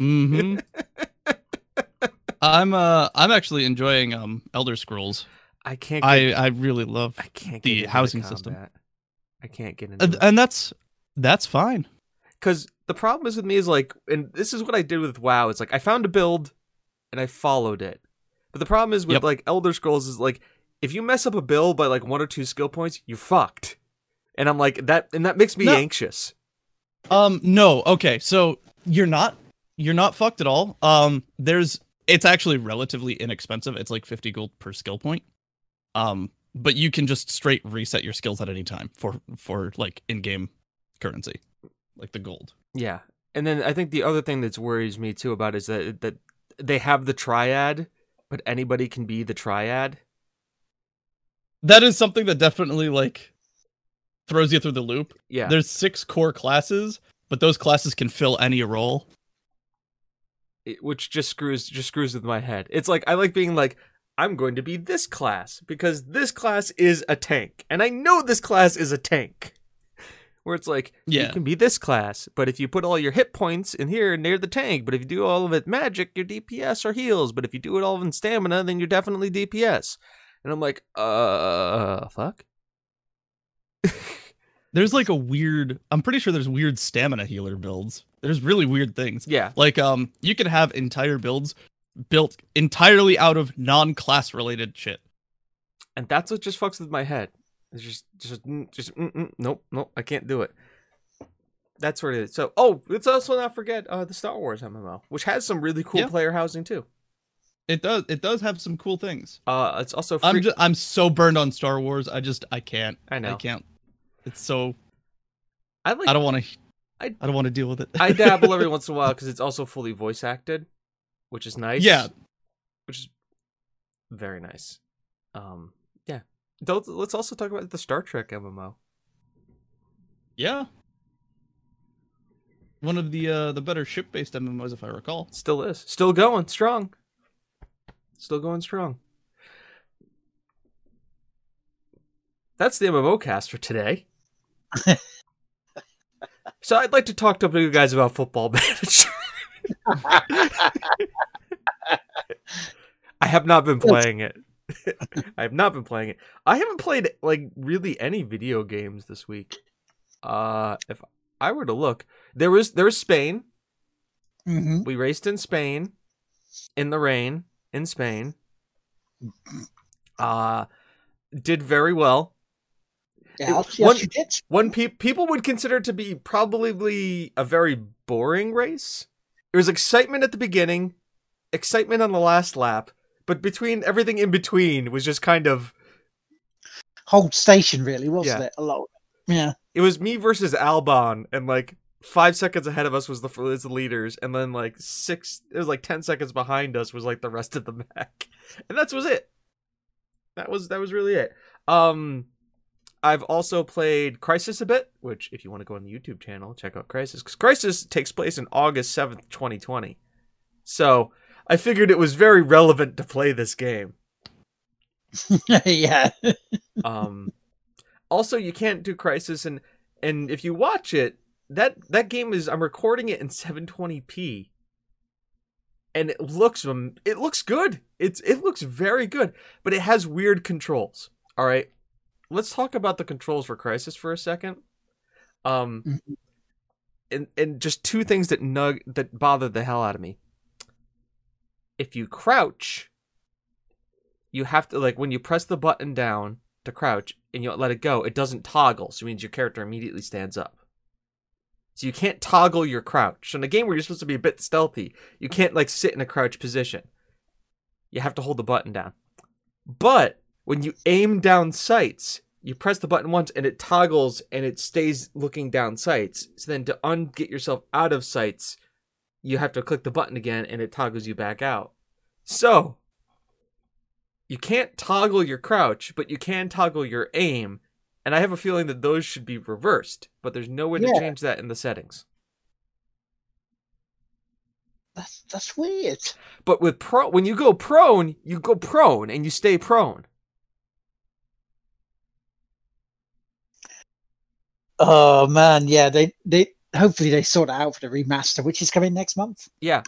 mm-hmm. I'm uh I'm actually enjoying um Elder Scrolls. I can't. Get, I I really love I can't get the into housing system. I can't get into and, it. and that's that's fine. because the problem is with me is like, and this is what I did with WoW. It's like I found a build and I followed it, but the problem is with Yep. like Elder Scrolls is like if you mess up a build by like one or two skill points, you fucked. And I'm like that, and that makes me No. anxious. Um no, okay. So you're not you're not fucked at all. Um there's it's actually relatively inexpensive. It's like 50 gold per skill point. Um but you can just straight reset your skills at any time for for like in-game currency. Like the gold. Yeah, and then I think the other thing that worries me too about is that that they have the triad, but anybody can be the triad. That is something that definitely like throws you through the loop. Yeah, There's six core classes, but those classes can fill any role. it- which just screws just screws with my head. It's like I like being like I'm going to be this class because this class is a tank, and I know this class is a tank. Where it's like you can be this class, but if you put all your hit points in here near the tank, but if you do all of it magic, you're DPS or heals. But if you do it all in stamina, then you're definitely DPS. And I'm like, uh, fuck. There's like a weird I'm pretty sure there's weird stamina healer builds. There's really weird things. Yeah, Like um you can have entire builds built entirely out of non-class related shit. and that's what just fucks with my head. It's just, just, mm, just, mm, mm, nope, nope, I can't do it. That's what it is. So, oh, let's also not forget uh, the Star Wars MMO, which has some really cool Yeah. player housing too. It does it does have some cool things. Uh, it's also free. I'm just I'm so burned on Star Wars. I just I can't. I know. I can't. It's so I like. I don't want to I- I, don't want to deal with it. I dabble every once in a while because it's also fully voice acted, which is nice. Yeah. which is very nice. Um. Don't, let's also talk about the Star Trek MMO. Yeah. One of the uh the better ship based MMOs if I recall. Still is. Still going strong. Still going strong. That's the MMO cast for today. so I'd like to talk to you guys about Football Manager. I have not been playing it. I have not been playing it. I haven't played like really any video games this week. Uh if I were to look, there was there was Spain. hmm We raced in Spain, in the rain, in Spain. Uh did very well. Yes, one- you did. One pe- people would consider to be probably a very boring race. There was excitement at the beginning, excitement on the last lap, but between everything in between was just kind of hold station, really, wasn't Yeah. it? A lot. Yeah. it was me versus Albon, and like five seconds ahead of us was the was the leaders, and then like six, it was like ten seconds behind us was like the rest of the pack, and that was it. That was that was really it. Um, I've also played Crysis a bit, which if you want to go on the YouTube channel, check out Crysis because Crysis takes place in August seventh, twenty twenty. So I figured it was very relevant to play this game. yeah. Um, also, you can't do Crysis, and and if you watch it, that that game is I'm recording it in 720p, and it looks um it looks good. It's it looks very good, but it has weird controls. All right, let's talk about the controls for Crysis for a second. Um, Mhm. and and just two things that nug that bother the hell out of me. If you crouch, you have to like when you press the button down to crouch and you let it go, it doesn't toggle, so it means your character immediately stands up. So you can't toggle your crouch. So in a game where you're supposed to be a bit stealthy, you can't like sit in a crouch position. You have to hold the button down. But when you aim down sights, you press the button once and it toggles and it stays looking down sights. So then to unget yourself out of sights, you have to click the button again and it toggles you back out. So you can't toggle your crouch, but you can toggle your aim. And I have a feeling that those should be reversed, but there's no way to change that in the settings. That's that's weird. But with pro, when you go prone, you go prone and you stay prone. Oh man, yeah. They they hopefully they sort it out for the remaster, which is coming next month. Yeah.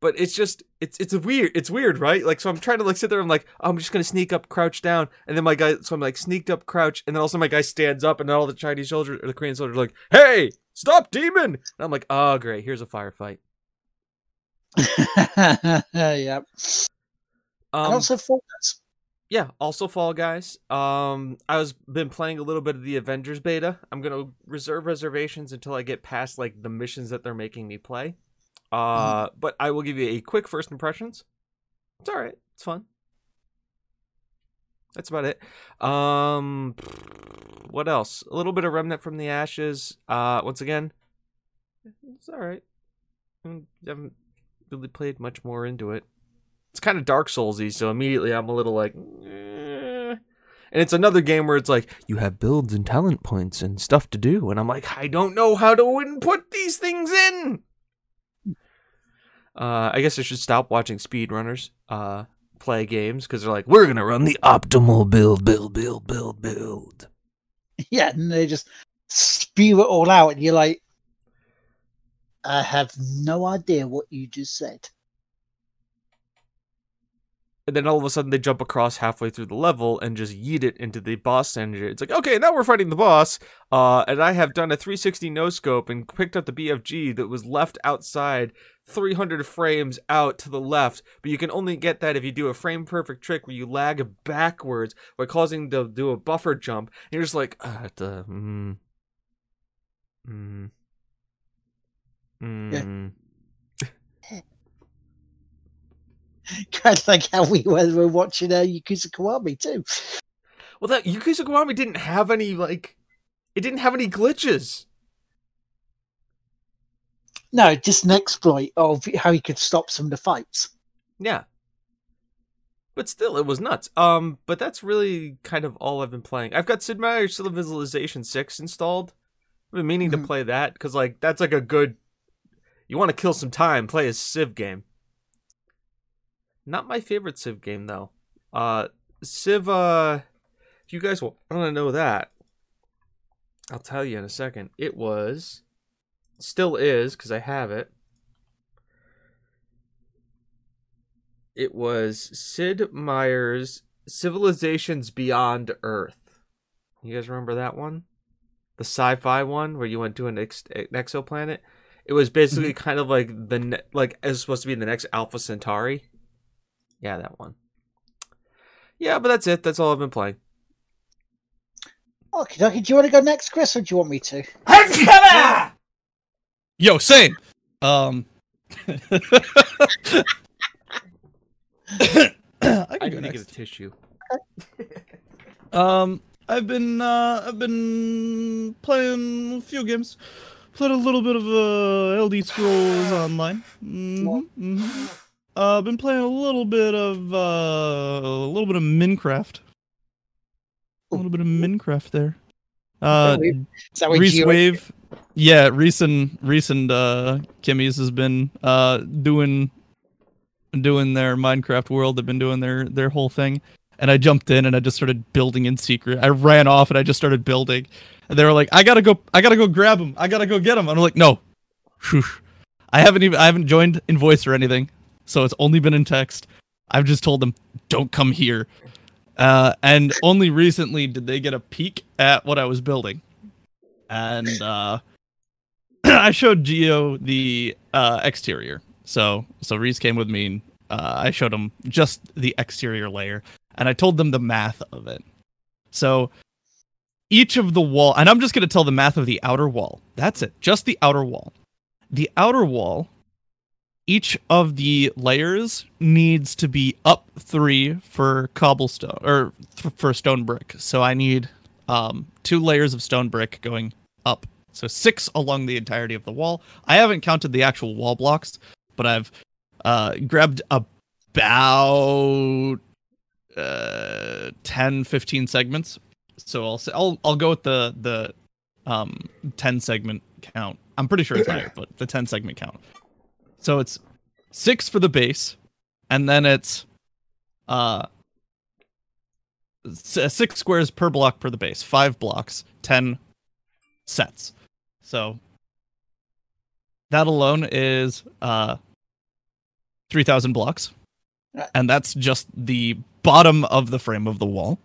But it's just it's it's a weird it's weird, right? Like so I'm trying to like sit there, I'm like, I'm just gonna sneak up, crouch down, and then my guy so I'm like sneaked up, crouch, and then also my guy stands up and then all the Chinese soldiers or the Korean soldiers are like, Hey, stop demon! And I'm like, oh great, here's a firefight. yeah. Um and also Fall Guys. Yeah, also Fall Guys. Um I was been playing a little bit of the Avengers beta. I'm gonna reserve reservations until I get past like the missions that they're making me play. Uh but I will give you a quick first impressions. It's alright, it's fun. That's about it. Um what else? A little bit of Remnant from the Ashes. Uh once again, it's alright. I haven't really played much more into it it's kind of Dark Soulsy, so immediately I'm a little like, eh. and it's another game where it's like you have builds and talent points and stuff to do, and I'm like, I don't know how to input these things in. Uh, I guess I should stop watching speedrunners uh, play games because they're like, we're gonna run the optimal build, build, build, build, build. Yeah, and they just spew it all out, and you're like, I have no idea what you just said. And then all of a sudden they jump across halfway through the level and just yeet it into the boss energy. It's like, okay, now we're fighting the boss. Uh, and I have done a 360 no scope and picked up the BFG that was left outside 300 frames out to the left. But you can only get that if you do a frame perfect trick where you lag backwards by causing to do a buffer jump. And you're just like, uh, the, mm, mm, mm. kind of like how we were, were watching uh, Yakuza Kiwami 2. Well, that Yakuza Kiwami didn't have any like, it didn't have any glitches. No, just an exploit of how he could stop some of the fights. Yeah. But still, it was nuts. Um, but that's really kind of all I've been playing. I've got Sid Meier's Civilization 6 installed. I've been meaning Mhm. to play that because, like, that's like a good. You want to kill some time, play a Civ game. Not my favorite Civ game, though. Uh, Civ, uh, if you guys want to know that, I'll tell you in a second. It was. Still is, because I have it. It was Sid Meier's Civilizations Beyond Earth. You guys remember that one? The sci-fi one where you went to an, ex- an exoplanet. It was basically kind of like the ne- like it was supposed to be the next Alpha Centauri. Yeah, that one. Yeah, but that's it. That's all I've been playing. Okay, okay. Do you want to go next, Chris, or do you want me to? Yo, same. Um, I I can go need to get a tissue. Um, I've been uh, I've been playing a few games. Played a little bit of uh, Elder Scrolls Online. hmm hmm Uh, I've been playing a little bit of uh, a little bit of Minecraft. A little bit of Minecraft there. Uh, Is that what Reese Geo- Wave. Yeah, recent recent uh, Kimmy's has been uh doing doing their Minecraft world. They've been doing their their whole thing, and I jumped in and I just started building in secret. I ran off and I just started building, and they were like, "I gotta go, I gotta go grab him, I gotta go get him." And I'm like, "No, Shoosh. I haven't even I haven't joined in voice or anything, so it's only been in text. I've just told them, don't come here." Uh, and only recently did they get a peek at what I was building, and uh, I showed Geo the uh, exterior. So so Reese came with me. And, uh, I showed him just the exterior layer, and I told them the math of it. So each of the wall, and I'm just gonna tell the math of the outer wall. That's it, just the outer wall. The outer wall, each of the layers needs to be up three for cobblestone or th- for stone brick. So I need um, two layers of stone brick going up. So six along the entirety of the wall. I haven't counted the actual wall blocks, but I've uh, grabbed about uh, 10, 15 segments. So I'll say I'll I'll go with the the um 10 segment count. I'm pretty sure it's higher, but the 10 segment count. So it's six for the base, and then it's uh uh, six squares per block per the base, five blocks, ten sets. So that alone is uh three thousand blocks, and that's just the bottom of the frame of the wall.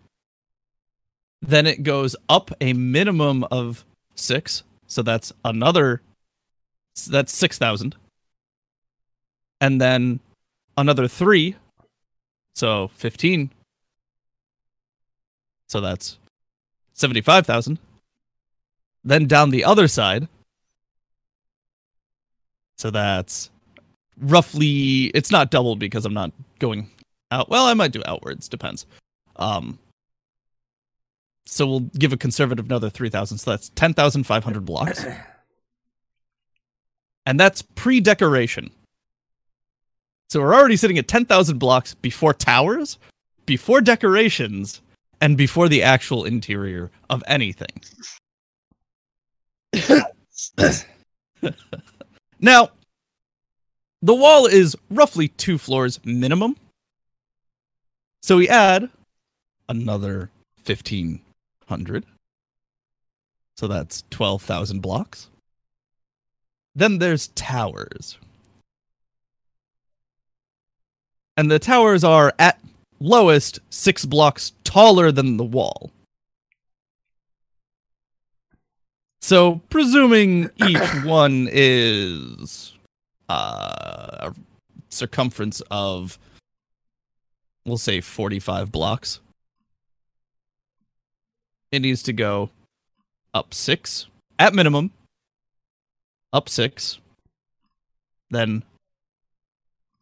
Then it goes up a minimum of six, so that's another. That's six thousand and then another three, so fifteen. So that's seventy-five thousand. Then down the other side, so that's roughly. It's not doubled because I'm not going out. Well, I might do outwards. Depends. Um. So we'll give a conservative another three thousand. So that's ten thousand five hundred blocks, and that's pre-decoration. So we're already sitting at 10,000 blocks before towers, before decorations, and before the actual interior of anything. now, the wall is roughly two floors minimum. So we add another 1,500. So that's 12,000 blocks. Then there's towers. And the towers are at lowest six blocks taller than the wall. So, presuming each one is uh, a circumference of, we'll say, 45 blocks, it needs to go up six at minimum, up six, then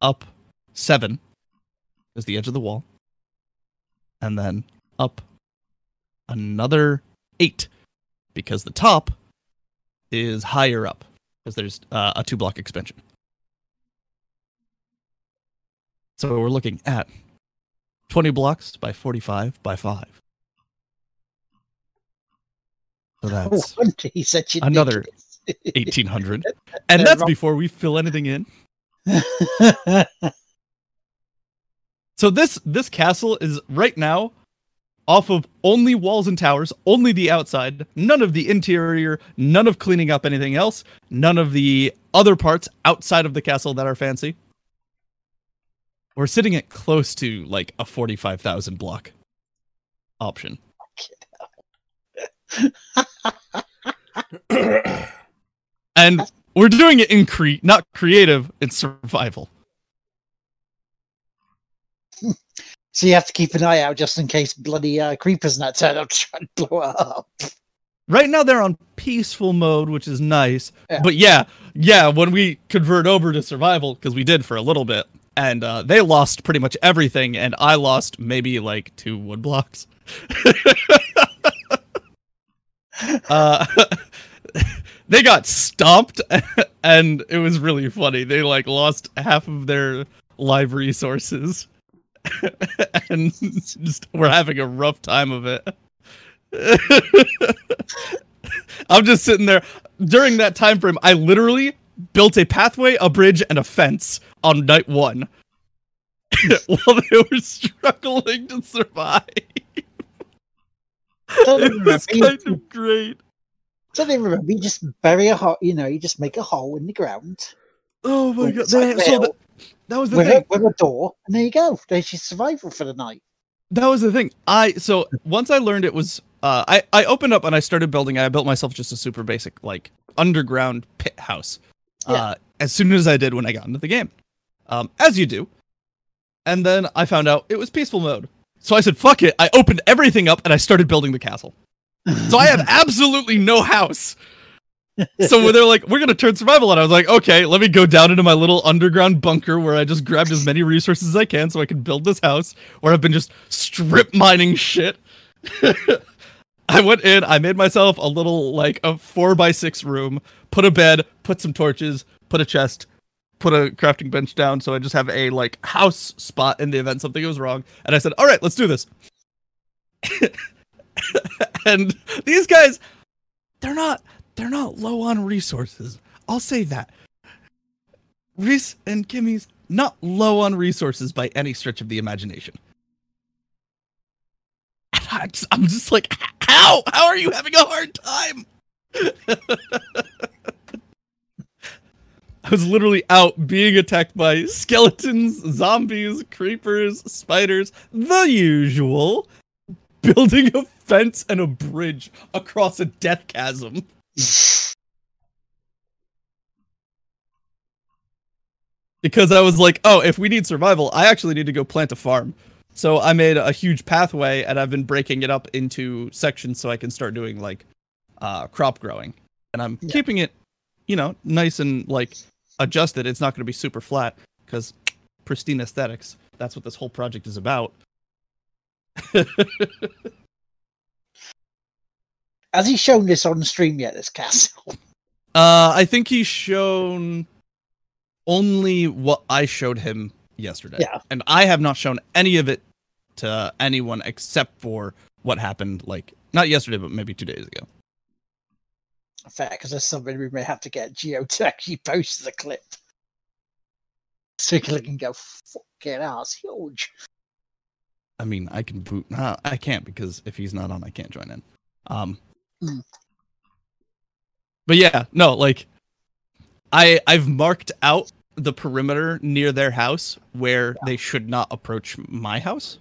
up seven is the edge of the wall, and then up another eight because the top is higher up because there's uh, a two block expansion. So we're looking at 20 blocks by 45 by 5. So that's wonder he's such Another 1800. And that's before we fill anything in. So this this castle is right now off of only walls and towers, only the outside, none of the interior, none of cleaning up anything else, none of the other parts outside of the castle that are fancy. We're sitting at close to like a 45,000 block option. And we're doing it in cre not creative, it's survival. So you have to keep an eye out just in case bloody uh, creepers not turn up to and blow it up. Right now they're on peaceful mode, which is nice. Yeah. But yeah, yeah, when we convert over to survival, because we did for a little bit, and uh, they lost pretty much everything, and I lost maybe like two wood blocks. uh, they got stomped, and it was really funny. They like lost half of their live resources, and just we're having a rough time of it. I'm just sitting there. During that time frame, I literally built a pathway, a bridge, and a fence on night one while they were struggling to survive. It was kind of great. even remember. You just bury a hole. You know, you just make a hole in the ground Oh my god! They- so rail that, was the with, thing. a, with a door, and there you go. There's your survival for the night. That was the thing. I so once I learned it was uh I I opened up and I started building. I built myself just a super basic like underground pit house. Yeah. Uh as soon as I did when I got into the game. Um as you do. And then I found out it was peaceful mode. So I said fuck it. I opened everything up and I started building the castle. So I have absolutely no house. So they're like, we're gonna turn survival on, I was like, okay, let me go down into my little underground bunker where I just grabbed as many resources as I can so I can build this house where I've been just strip mining shit. I went in, I made myself a little like a four by six room, put a bed, put some torches, put a chest, put a crafting bench down, so I just have a like house spot in the event something goes wrong. And I said, All right, let's do this. and these guys, they're not they're not low on resources. I'll say that. Reese and Kimmy's not low on resources by any stretch of the imagination. I I'm just like, how? How are you having a hard time? I was literally out being attacked by skeletons, zombies, creepers, spiders, the usual, building a fence and a bridge across a death chasm. Because I was like, oh, if we need survival, I actually need to go plant a farm. So I made a huge pathway and I've been breaking it up into sections so I can start doing like uh crop growing. And I'm Yeah. keeping it, you know, nice and like adjusted. It's not going to be super flat cuz pristine aesthetics. That's what this whole project is about. Has he shown this on stream yet? This castle. Uh I think he's shown only what I showed him yesterday. Yeah. And I have not shown any of it to anyone except for what happened like not yesterday but maybe 2 days ago. Fair, because there's something we may have to get Geo to actually post the clip. So you can go, fucking ass, huge. I mean, I can boot. No, I can't because if he's not on, I can't join in. Um, Mm. but yeah, no, like, I I've marked out the perimeter near their house where they should not approach my house.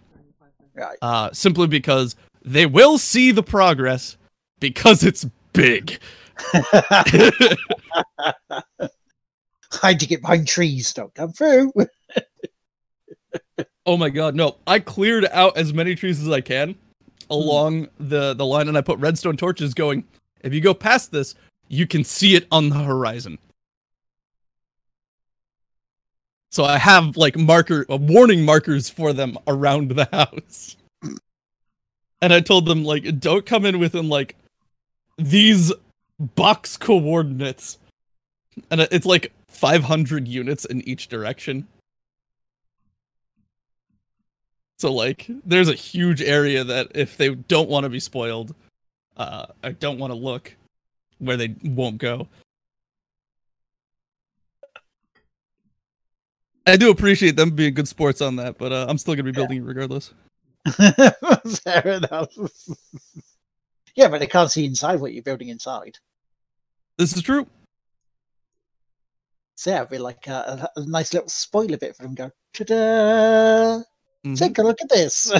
Right. Uh, simply because they will see the progress because it's big. Hide to get behind trees, don't come through. Oh my god, no. I cleared out as many trees as I can along the the line and I put redstone torches going. If you go past this, you can see it on the horizon. So I have like marker uh, warning markers for them around the house. And I told them like don't come in within like these box coordinates. And it's like 500 units in each direction. So like there's a huge area that if they don't want to be spoiled, uh I don't want to look where they won't go. I do appreciate them being good sports on that, but uh, I'm still gonna be building it regardless. Fair enough. yeah, but they can't see inside what you're building inside. This is true. So yeah, it'd be like a, a, a nice little spoiler bit for them. Go, ta-da! Mhm. Take a look at this.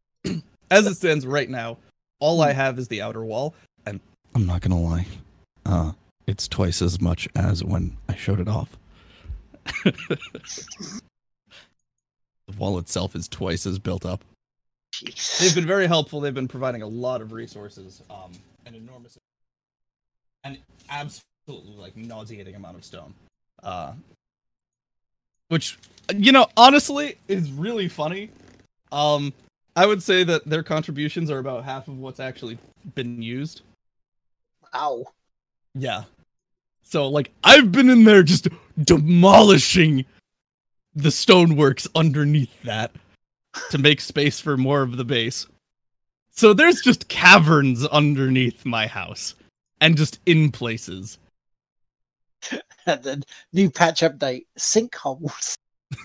As it stands right now, all I have is the outer wall, and I'm not gonna lie, uh, it's twice as much as when I showed it off. the wall itself is twice as built up. They've been very helpful. They've been providing a lot of resources, um, an enormous, an absolutely like nauseating amount of stone. Uh, which, you know, honestly, is really funny. Um, I would say that their contributions are about half of what's actually been used. Wow. Yeah. So like I've been in there just demolishing the stoneworks underneath that to make space for more of the base. So there's just caverns underneath my house and just in places. And then new patch update: sinkholes.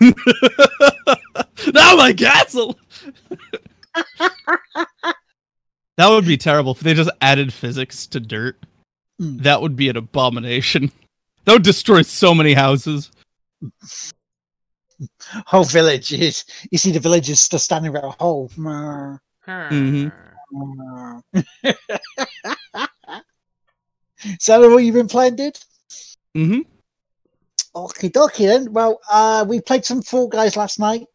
now my castle. that would be terrible if they just added physics to dirt. Mm. That would be an abomination. That would destroy so many houses. Whole villages. You see the villagers still standing around a hole. Mer, Mhm. mer. so, that what you've been playing, dude? Hmm Okie dokie then. Well, uh, we played some Fall Guys last night.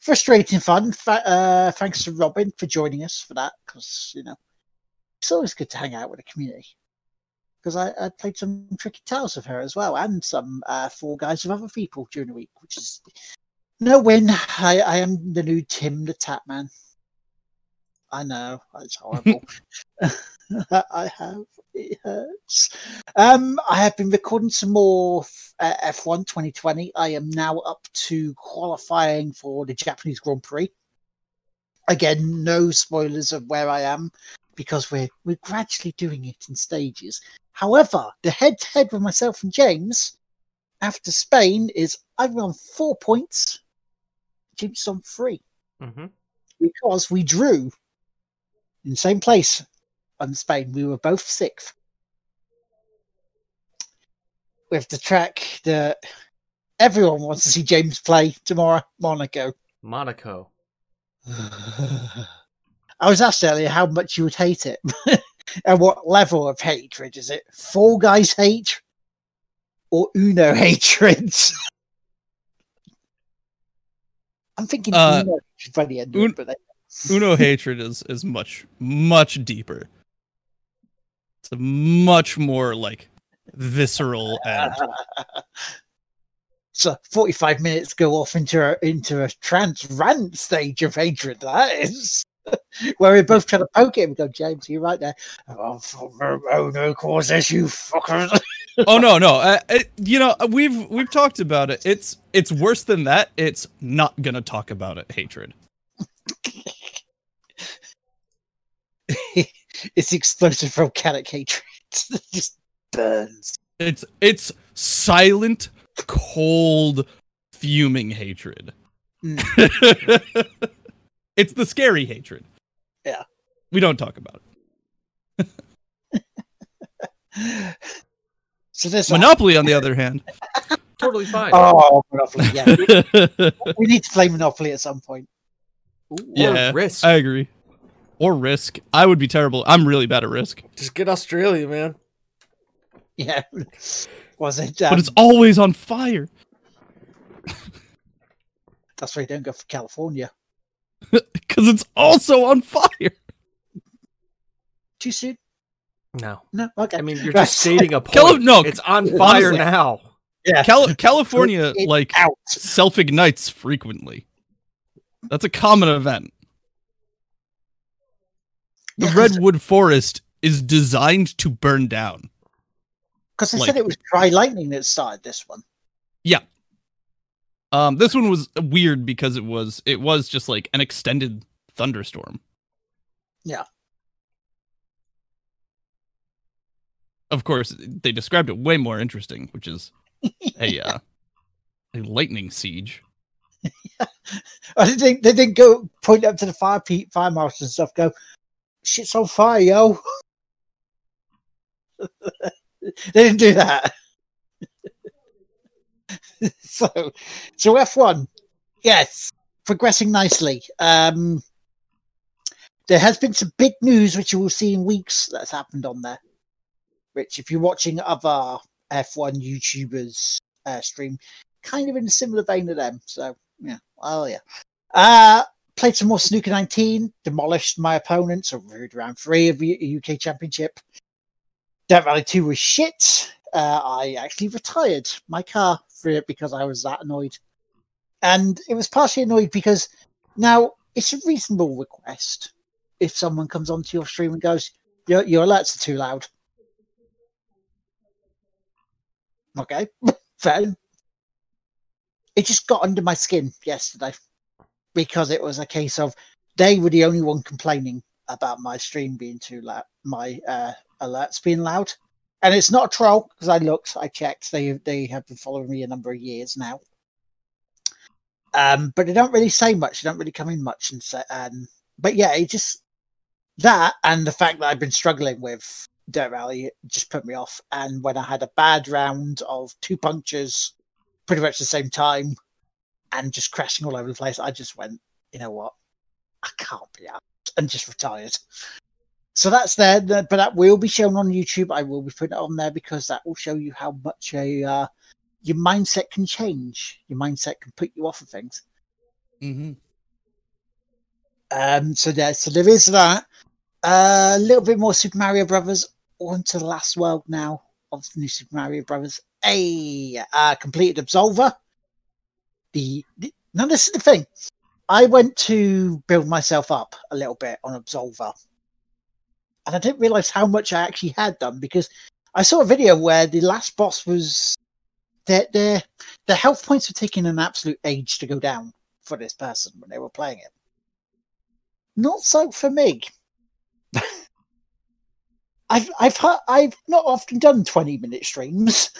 Frustrating fun. Fa- uh, thanks to Robin for joining us for that, because you know it's always good to hang out with the community. Because I, I played some Tricky Tales with her as well, and some uh, Fall Guys with other people during the week, which is no win. I, I am the new Tim the Tatman. I know it's horrible. I have it hurts. Um, I have been recording some more uh, F1 2020. I am now up to qualifying for the Japanese Grand Prix. Again, no spoilers of where I am because we're we're gradually doing it in stages. However, the head-to-head with myself and James after Spain is I've on four points. James on three hmm because we drew in the same place on Spain. We were both sixth. With the track that everyone wants to see James play tomorrow, Monaco. Monaco. I was asked earlier how much you would hate it. and what level of hatred is it? Fall Guys hate or Uno hatred? I'm thinking Uh, Uno by the end of Un- it, but they- Uno hatred is is much much deeper. It's a much more like visceral and so 45 minutes go off into a into a trans rant stage of hatred that is. Where we both try to poke him and go james you're right there. Oh, oh no cause this you fuckers. Oh no no. Uh, it, you know we've we've talked about it. It's it's worse than that. It's not gonna talk about it hatred it's explosive volcanic hatred it just burns. It's it's silent cold fuming hatred. Mm. It's the scary hatred. Yeah. we don't talk about it. So there's monopoly on the other hand. Totally fine. oh monopoly yeah. We need to play monopoly at some point. Or yeah risk. i agree or risk. I would be terrible. I'm really bad at risk. Just get Australia, man. yeah. Was it um, but it's always on fire. That's why you don't go for california. Because it's also on fire. Too soon? No. no? Okay. I mean, you're just stating a point. Cali- no, it's on fire honestly- now. yeah. Cal- california like out. self ignites frequently. That's a common event. The Yeah, redwood forest is designed to burn down. Because they Like- said it was dry lightning that started this one. Yeah. Um, this one was weird because it was it was just like an extended thunderstorm. Yeah. Of course, they described it way more interesting, which is a uh, a lightning siege. I didn't think they didn't go point up to the fire pe- fire marshal and stuff. Go, shit's on fire, yo. they didn't do that. so, so F one, yes, progressing nicely. Um, there has been some big news, which you will see in weeks, that's happened on there. Which, if you're watching other F1 YouTubers uh, stream, kind of in a similar vein to them. So, yeah, oh yeah. Uh, played some more Snooker 19, demolished my opponents over round three of the UK Championship. Dirt Rally 2 was shit. Uh, I actually retired my car for it because I was that annoyed. And it was partially annoyed because now it's a reasonable request if someone comes onto your stream and goes, Your, your alerts are too loud. Okay, fair. It just got under my skin yesterday because it was a case of they were the only one complaining about my stream being too loud, my uh, alerts being loud. And it's not a troll because I looked, I checked. They they have been following me a number of years now. Um, but they don't really say much. They don't really come in much and say. But yeah, it just that and the fact that I've been struggling with Dirt Rally just put me off. And when I had a bad round of two punctures, pretty much the same time, and just crashing all over the place, I just went, you know what, I can't be out, and just retired. So that's there, but that will be shown on YouTube. I will be putting it on there because that will show you how much a uh, your mindset can change. Your mindset can put you off of things. Mm-hmm. Um, so there, so there is that. Uh, a little bit more Super Mario Brothers. On to the last world now of the new Super Mario Brothers. A uh, completed Absolver. The, the now this is the thing. I went to build myself up a little bit on Absolver, and I didn't realize how much I actually had done because I saw a video where the last boss was their their the health points were taking an absolute age to go down for this person when they were playing it. Not so for me. I've I've I've not often done twenty minute streams.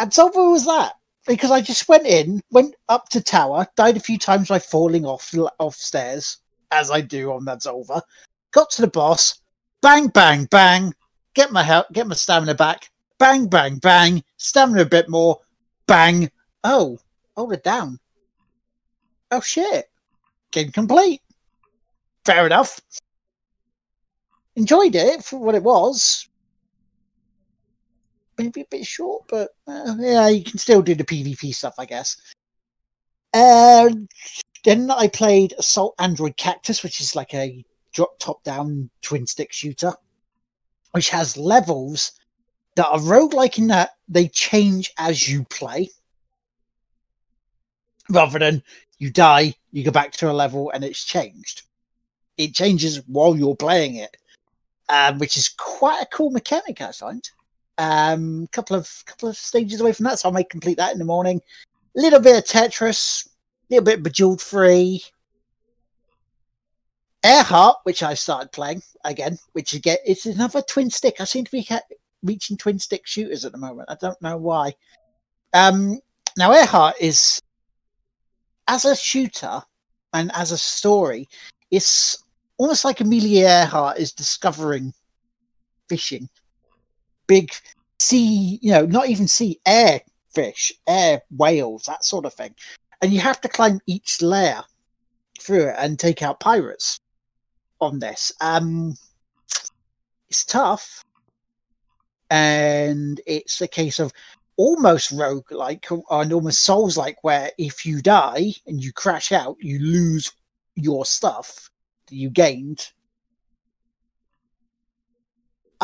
Absolver was that because I just went in, went up to tower, died a few times by falling off off stairs, as I do on that's over. Got to the boss, bang, bang, bang, get my health, get my stamina back, bang, bang, bang, stamina a bit more, bang. Oh, hold it down. Oh shit, game complete. Fair enough enjoyed it for what it was. Maybe a bit short, but uh, yeah, you can still do the PvP stuff, I guess. And then I played Assault Android Cactus, which is like a drop top down twin stick shooter, which has levels that are roguelike in that they change as you play. Rather than you die, you go back to a level and it's changed. It changes while you're playing it um, which is quite a cool mechanic, I find. Um, couple of couple of stages away from that, so I may complete that in the morning. A little bit of Tetris, a little bit of Bejeweled Free, Airheart, which I started playing again, which again it's another twin stick. I seem to be reaching twin stick shooters at the moment. I don't know why. Um, now Airheart is as a shooter and as a story, it's almost like Amelia Earhart is discovering fishing, big sea, you know, not even sea, air fish, air whales, that sort of thing. And you have to climb each layer through it and take out pirates on this. Um, it's tough, and it's a case of almost rogue like and almost souls like where if you die and you crash out you lose your stuff that you gained.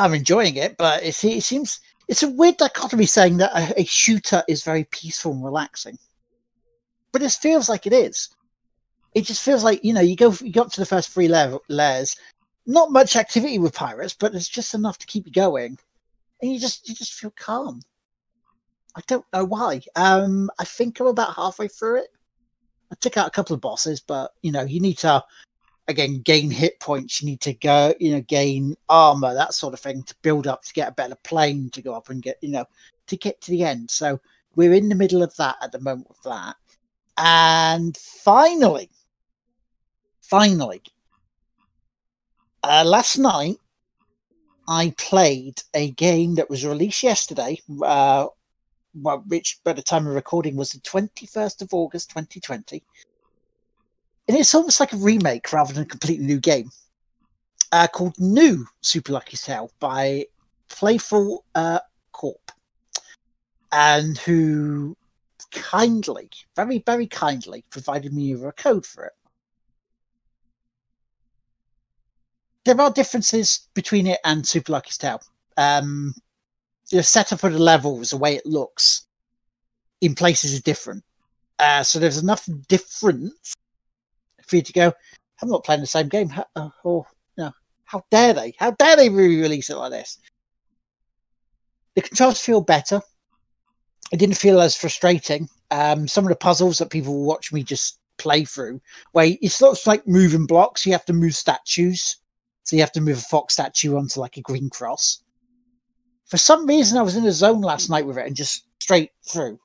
I'm enjoying it, but it, seems it's a weird dichotomy saying that a, a, shooter is very peaceful and relaxing, but it feels like it is. It just feels like you know you go you go up to the first three layers, not much activity with pirates, but it's just enough to keep you going, and you just you just feel calm. I don't know why. Um, I think I'm about halfway through it. I took out a couple of bosses, but you know you need to again gain hit points you need to go you know gain armor that sort of thing to build up to get a better plane to go up and get you know to get to the end. So we're in the middle of that at the moment with that. And finally finally uh, last night i played a game that was released yesterday uh, which by the time of recording was the 21st of august 2020 and it's almost like a remake rather than a completely new game uh, called New Super Lucky Tale by Playful uh, Corp, and who kindly, very, very kindly provided me with a code for it. There are differences between it and Super Lucky's Tale. Um, the setup of the levels, the way it looks in places is different. Uh, so there's enough difference for you to go, I'm not playing the same game. How, uh, or, you know, how dare they? How dare they re-release it like this? The controls feel better. It didn't feel as frustrating. Um, some of the puzzles that people watch me just play through, where it's not like moving blocks. You have to move statues, so you have to move a fox statue onto like a green cross. For some reason, I was in a zone last night with it and just straight through,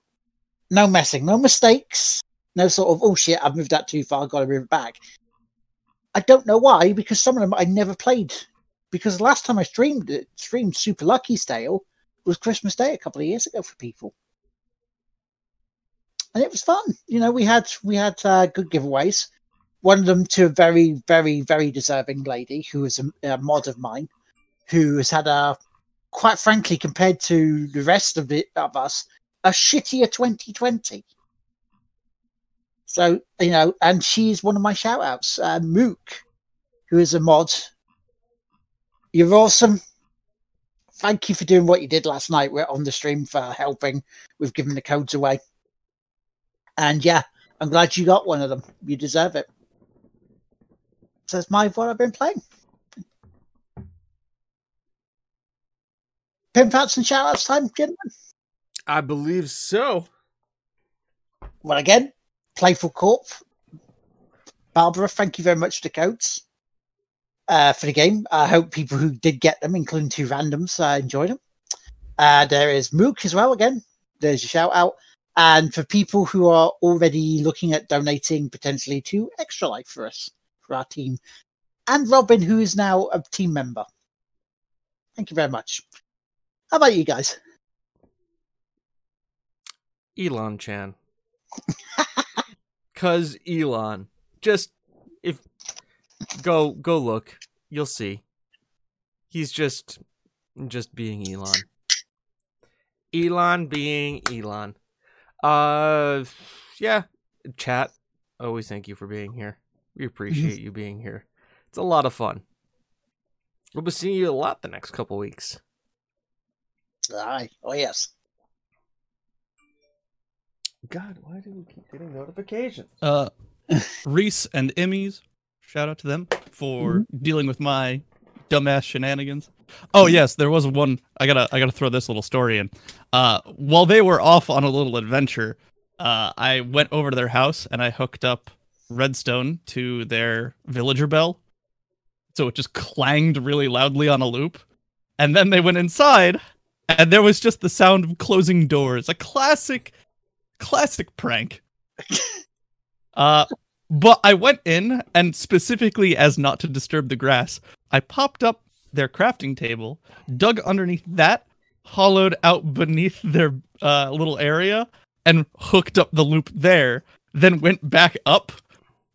no messing, no mistakes, no sort of oh shit, I've moved that too far, got to move it back. I don't know why, because some of them I never played. Because the last time I streamed it, streamed Super Lucky's Tale was Christmas Day a couple of years ago for people, and it was fun. You know, we had we had uh, good giveaways. One of them to a very, very, very deserving lady who is a, a mod of mine, who has had a, quite frankly, compared to the rest of it of us, a shittier 2020. So, you know, and she's one of my shout outs. Uh, Mook, who is a mod. You're awesome. Thank you for doing what you did last night. We're on the stream for helping We've given the codes away. And yeah, I'm glad you got one of them. You deserve it. So that's my what I've been playing. Pimp outs and shout outs time, gentlemen. I believe so. Well, again, Playful Corp. Barbara, thank you very much to codes uh, for the game. I hope people who did get them, including two randoms, uh, enjoyed them. Uh, there is Mook as well. Again, there's a shout out. And for people who are already looking at donating potentially to Extra Life for us, for our team, and Robin, who is now a team member. Thank you very much. How about you guys? Elon Chan. Cause Elon. Just if go go look, you'll see. He's just just being Elon. Elon being Elon. Uh yeah, chat. Always thank you for being here. We appreciate you being here. It's a lot of fun. We'll be seeing you a lot the next couple weeks. Aye. Oh, yes. God, why do we keep getting notifications? Uh, Reese and Emmys, shout out to them for dealing with my dumbass shenanigans. Oh yes, there was one. I gotta, I gotta throw this little story in. Uh, while they were off on a little adventure, uh, I went over to their house and I hooked up redstone to their villager bell, so it just clanged really loudly on a loop. And then they went inside, and there was just the sound of closing doors. A classic, classic prank. uh, but I went in, and specifically as not to disturb the grass, I popped up their crafting table, dug underneath that, hollowed out beneath their uh, little area, and hooked up the loop there. Then went back up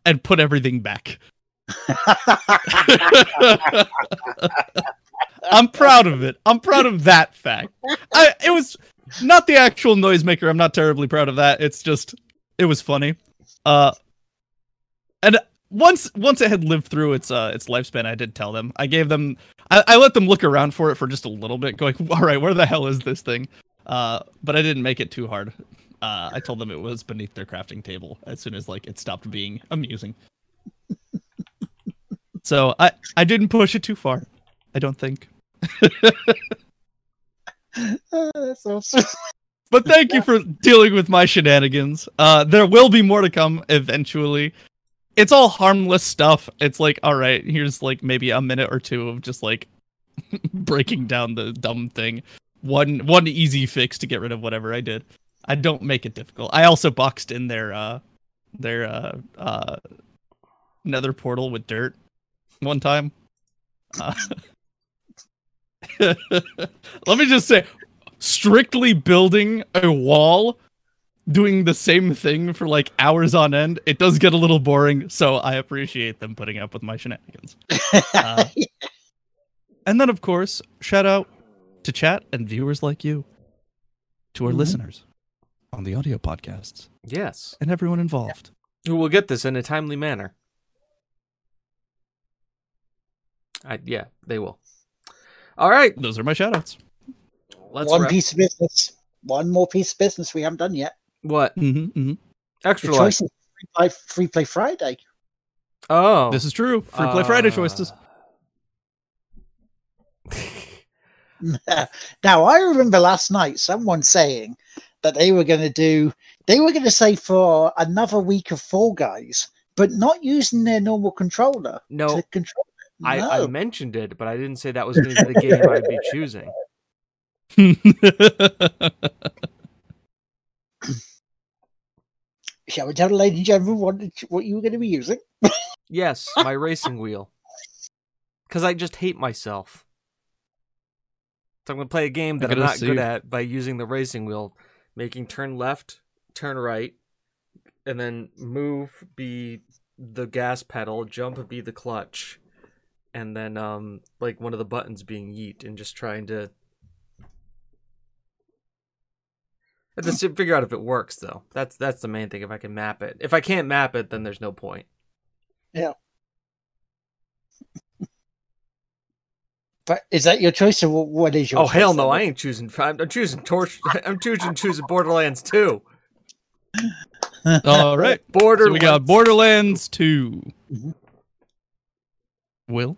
and put everything back. I'm proud of it. I'm proud of that fact. I, it was not the actual noisemaker. I'm not terribly proud of that. It's just it was funny. Uh, and once once it had lived through its uh its lifespan, I did tell them. I gave them. I, I let them look around for it for just a little bit, going, "All right, where the hell is this thing?" Uh, but I didn't make it too hard. Uh, I told them it was beneath their crafting table as soon as like it stopped being amusing. so I I didn't push it too far. I don't think. That's. But thank you for dealing with my shenanigans. Uh, there will be more to come eventually. It's all harmless stuff. It's like, all right, here's like maybe a minute or two of just like breaking down the dumb thing. One one easy fix to get rid of whatever I did. I don't make it difficult. I also boxed in their uh their uh uh nether portal with dirt one time. Uh, let me just say strictly building a wall doing the same thing for like hours on end it does get a little boring so i appreciate them putting up with my shenanigans Uh, and then of course shout out to chat and viewers like you to our Mhm. listeners on the audio podcasts Yes. and everyone involved Who will get this in a timely manner. I yeah, they will. All right, those are my shout outs let's One wrap- piece of business. One more piece of business we haven't done yet. What hmm hmm extra The life? free play, free play Friday. Oh, this is true free play friday choices uh, now I remember last night someone saying that they were going to do. They were going to say for another week of Fall Guys, but not using their normal controller No, to control it. I, I mentioned it, but I didn't say that was going to be the game I'd be choosing. Shall we tell the ladies and gentlemen what, what you were going to be using? Yes, my racing wheel. Because I just hate myself. So I'm going to play a game that I I'm gotta not good at by using the racing wheel, making turn left, turn right, and then move be the gas pedal, jump be the clutch, and then um like one of the buttons being yeet and just trying to. I have to figure out if it works though. That's that's the main thing. If I can map it. If I can't map it, then there's no point. Yeah. But is that your choice, or what- what is your? Oh hell no! I ain't choosing. I'm, I'm choosing torch. I'm choosing choosing Borderlands 2. All right. Border. So we got Borderlands 2. Mhm. Will?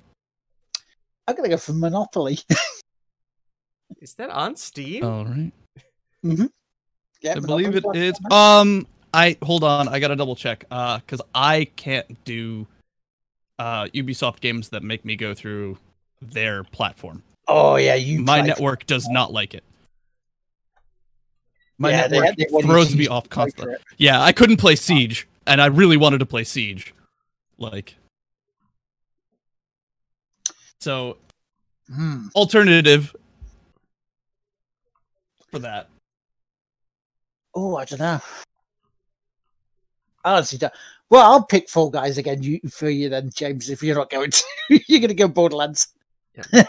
I'm going to go for Monopoly. Is that on Steam? All right. Yeah, I believe it is. Um, I hold on. I gotta double check. Uh, because I can't do uh Ubisoft games that make me go through their platform. Oh yeah, you. My network does not like it. My Yeah, they network had- they throws me off constantly. Yeah, I couldn't play Siege, and I really wanted to play Siege. Like, so Hmm. alternative for that. Oh, I don't know. I honestly don't. Well, I'll pick Fall Guys again you, for you then, James. If you're not going to, you're going to go Borderlands. Yeah.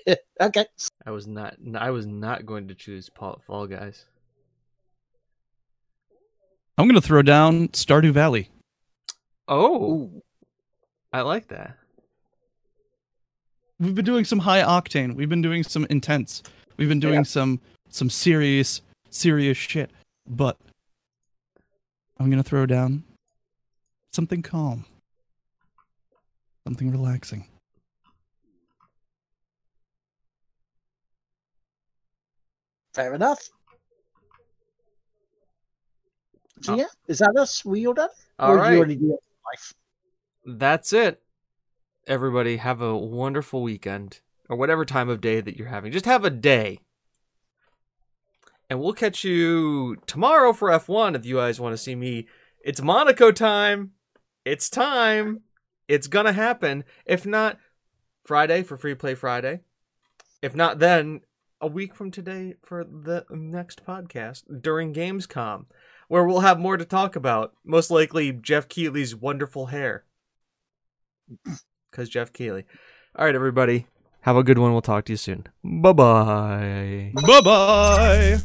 okay. I was not. I was not going to choose Paul, Fall Guys. I'm gonna throw down Stardew Valley. Oh, Ooh. I like that. We've been doing some high octane. We've been doing some intense. We've been doing Yeah. some some serious serious shit. But I'm gonna throw down something calm, something relaxing. Fair enough. So Oh. yeah, is that us? We all done? All or you right, already do it life? that's it. Everybody, have a wonderful weekend or whatever time of day that you're having. Just have a day. And we'll catch you tomorrow for F1 if you guys want to see me. It's Monaco time. It's time. It's gonna happen. If not, Friday for Free Play Friday. If not, then a week from today for the next podcast during Gamescom, where we'll have more to talk about. Most likely, Geoff Keighley's wonderful hair. Because Jeff Keighley. All right, everybody. Have a good one. We'll talk to you soon. Bye bye. Bye bye.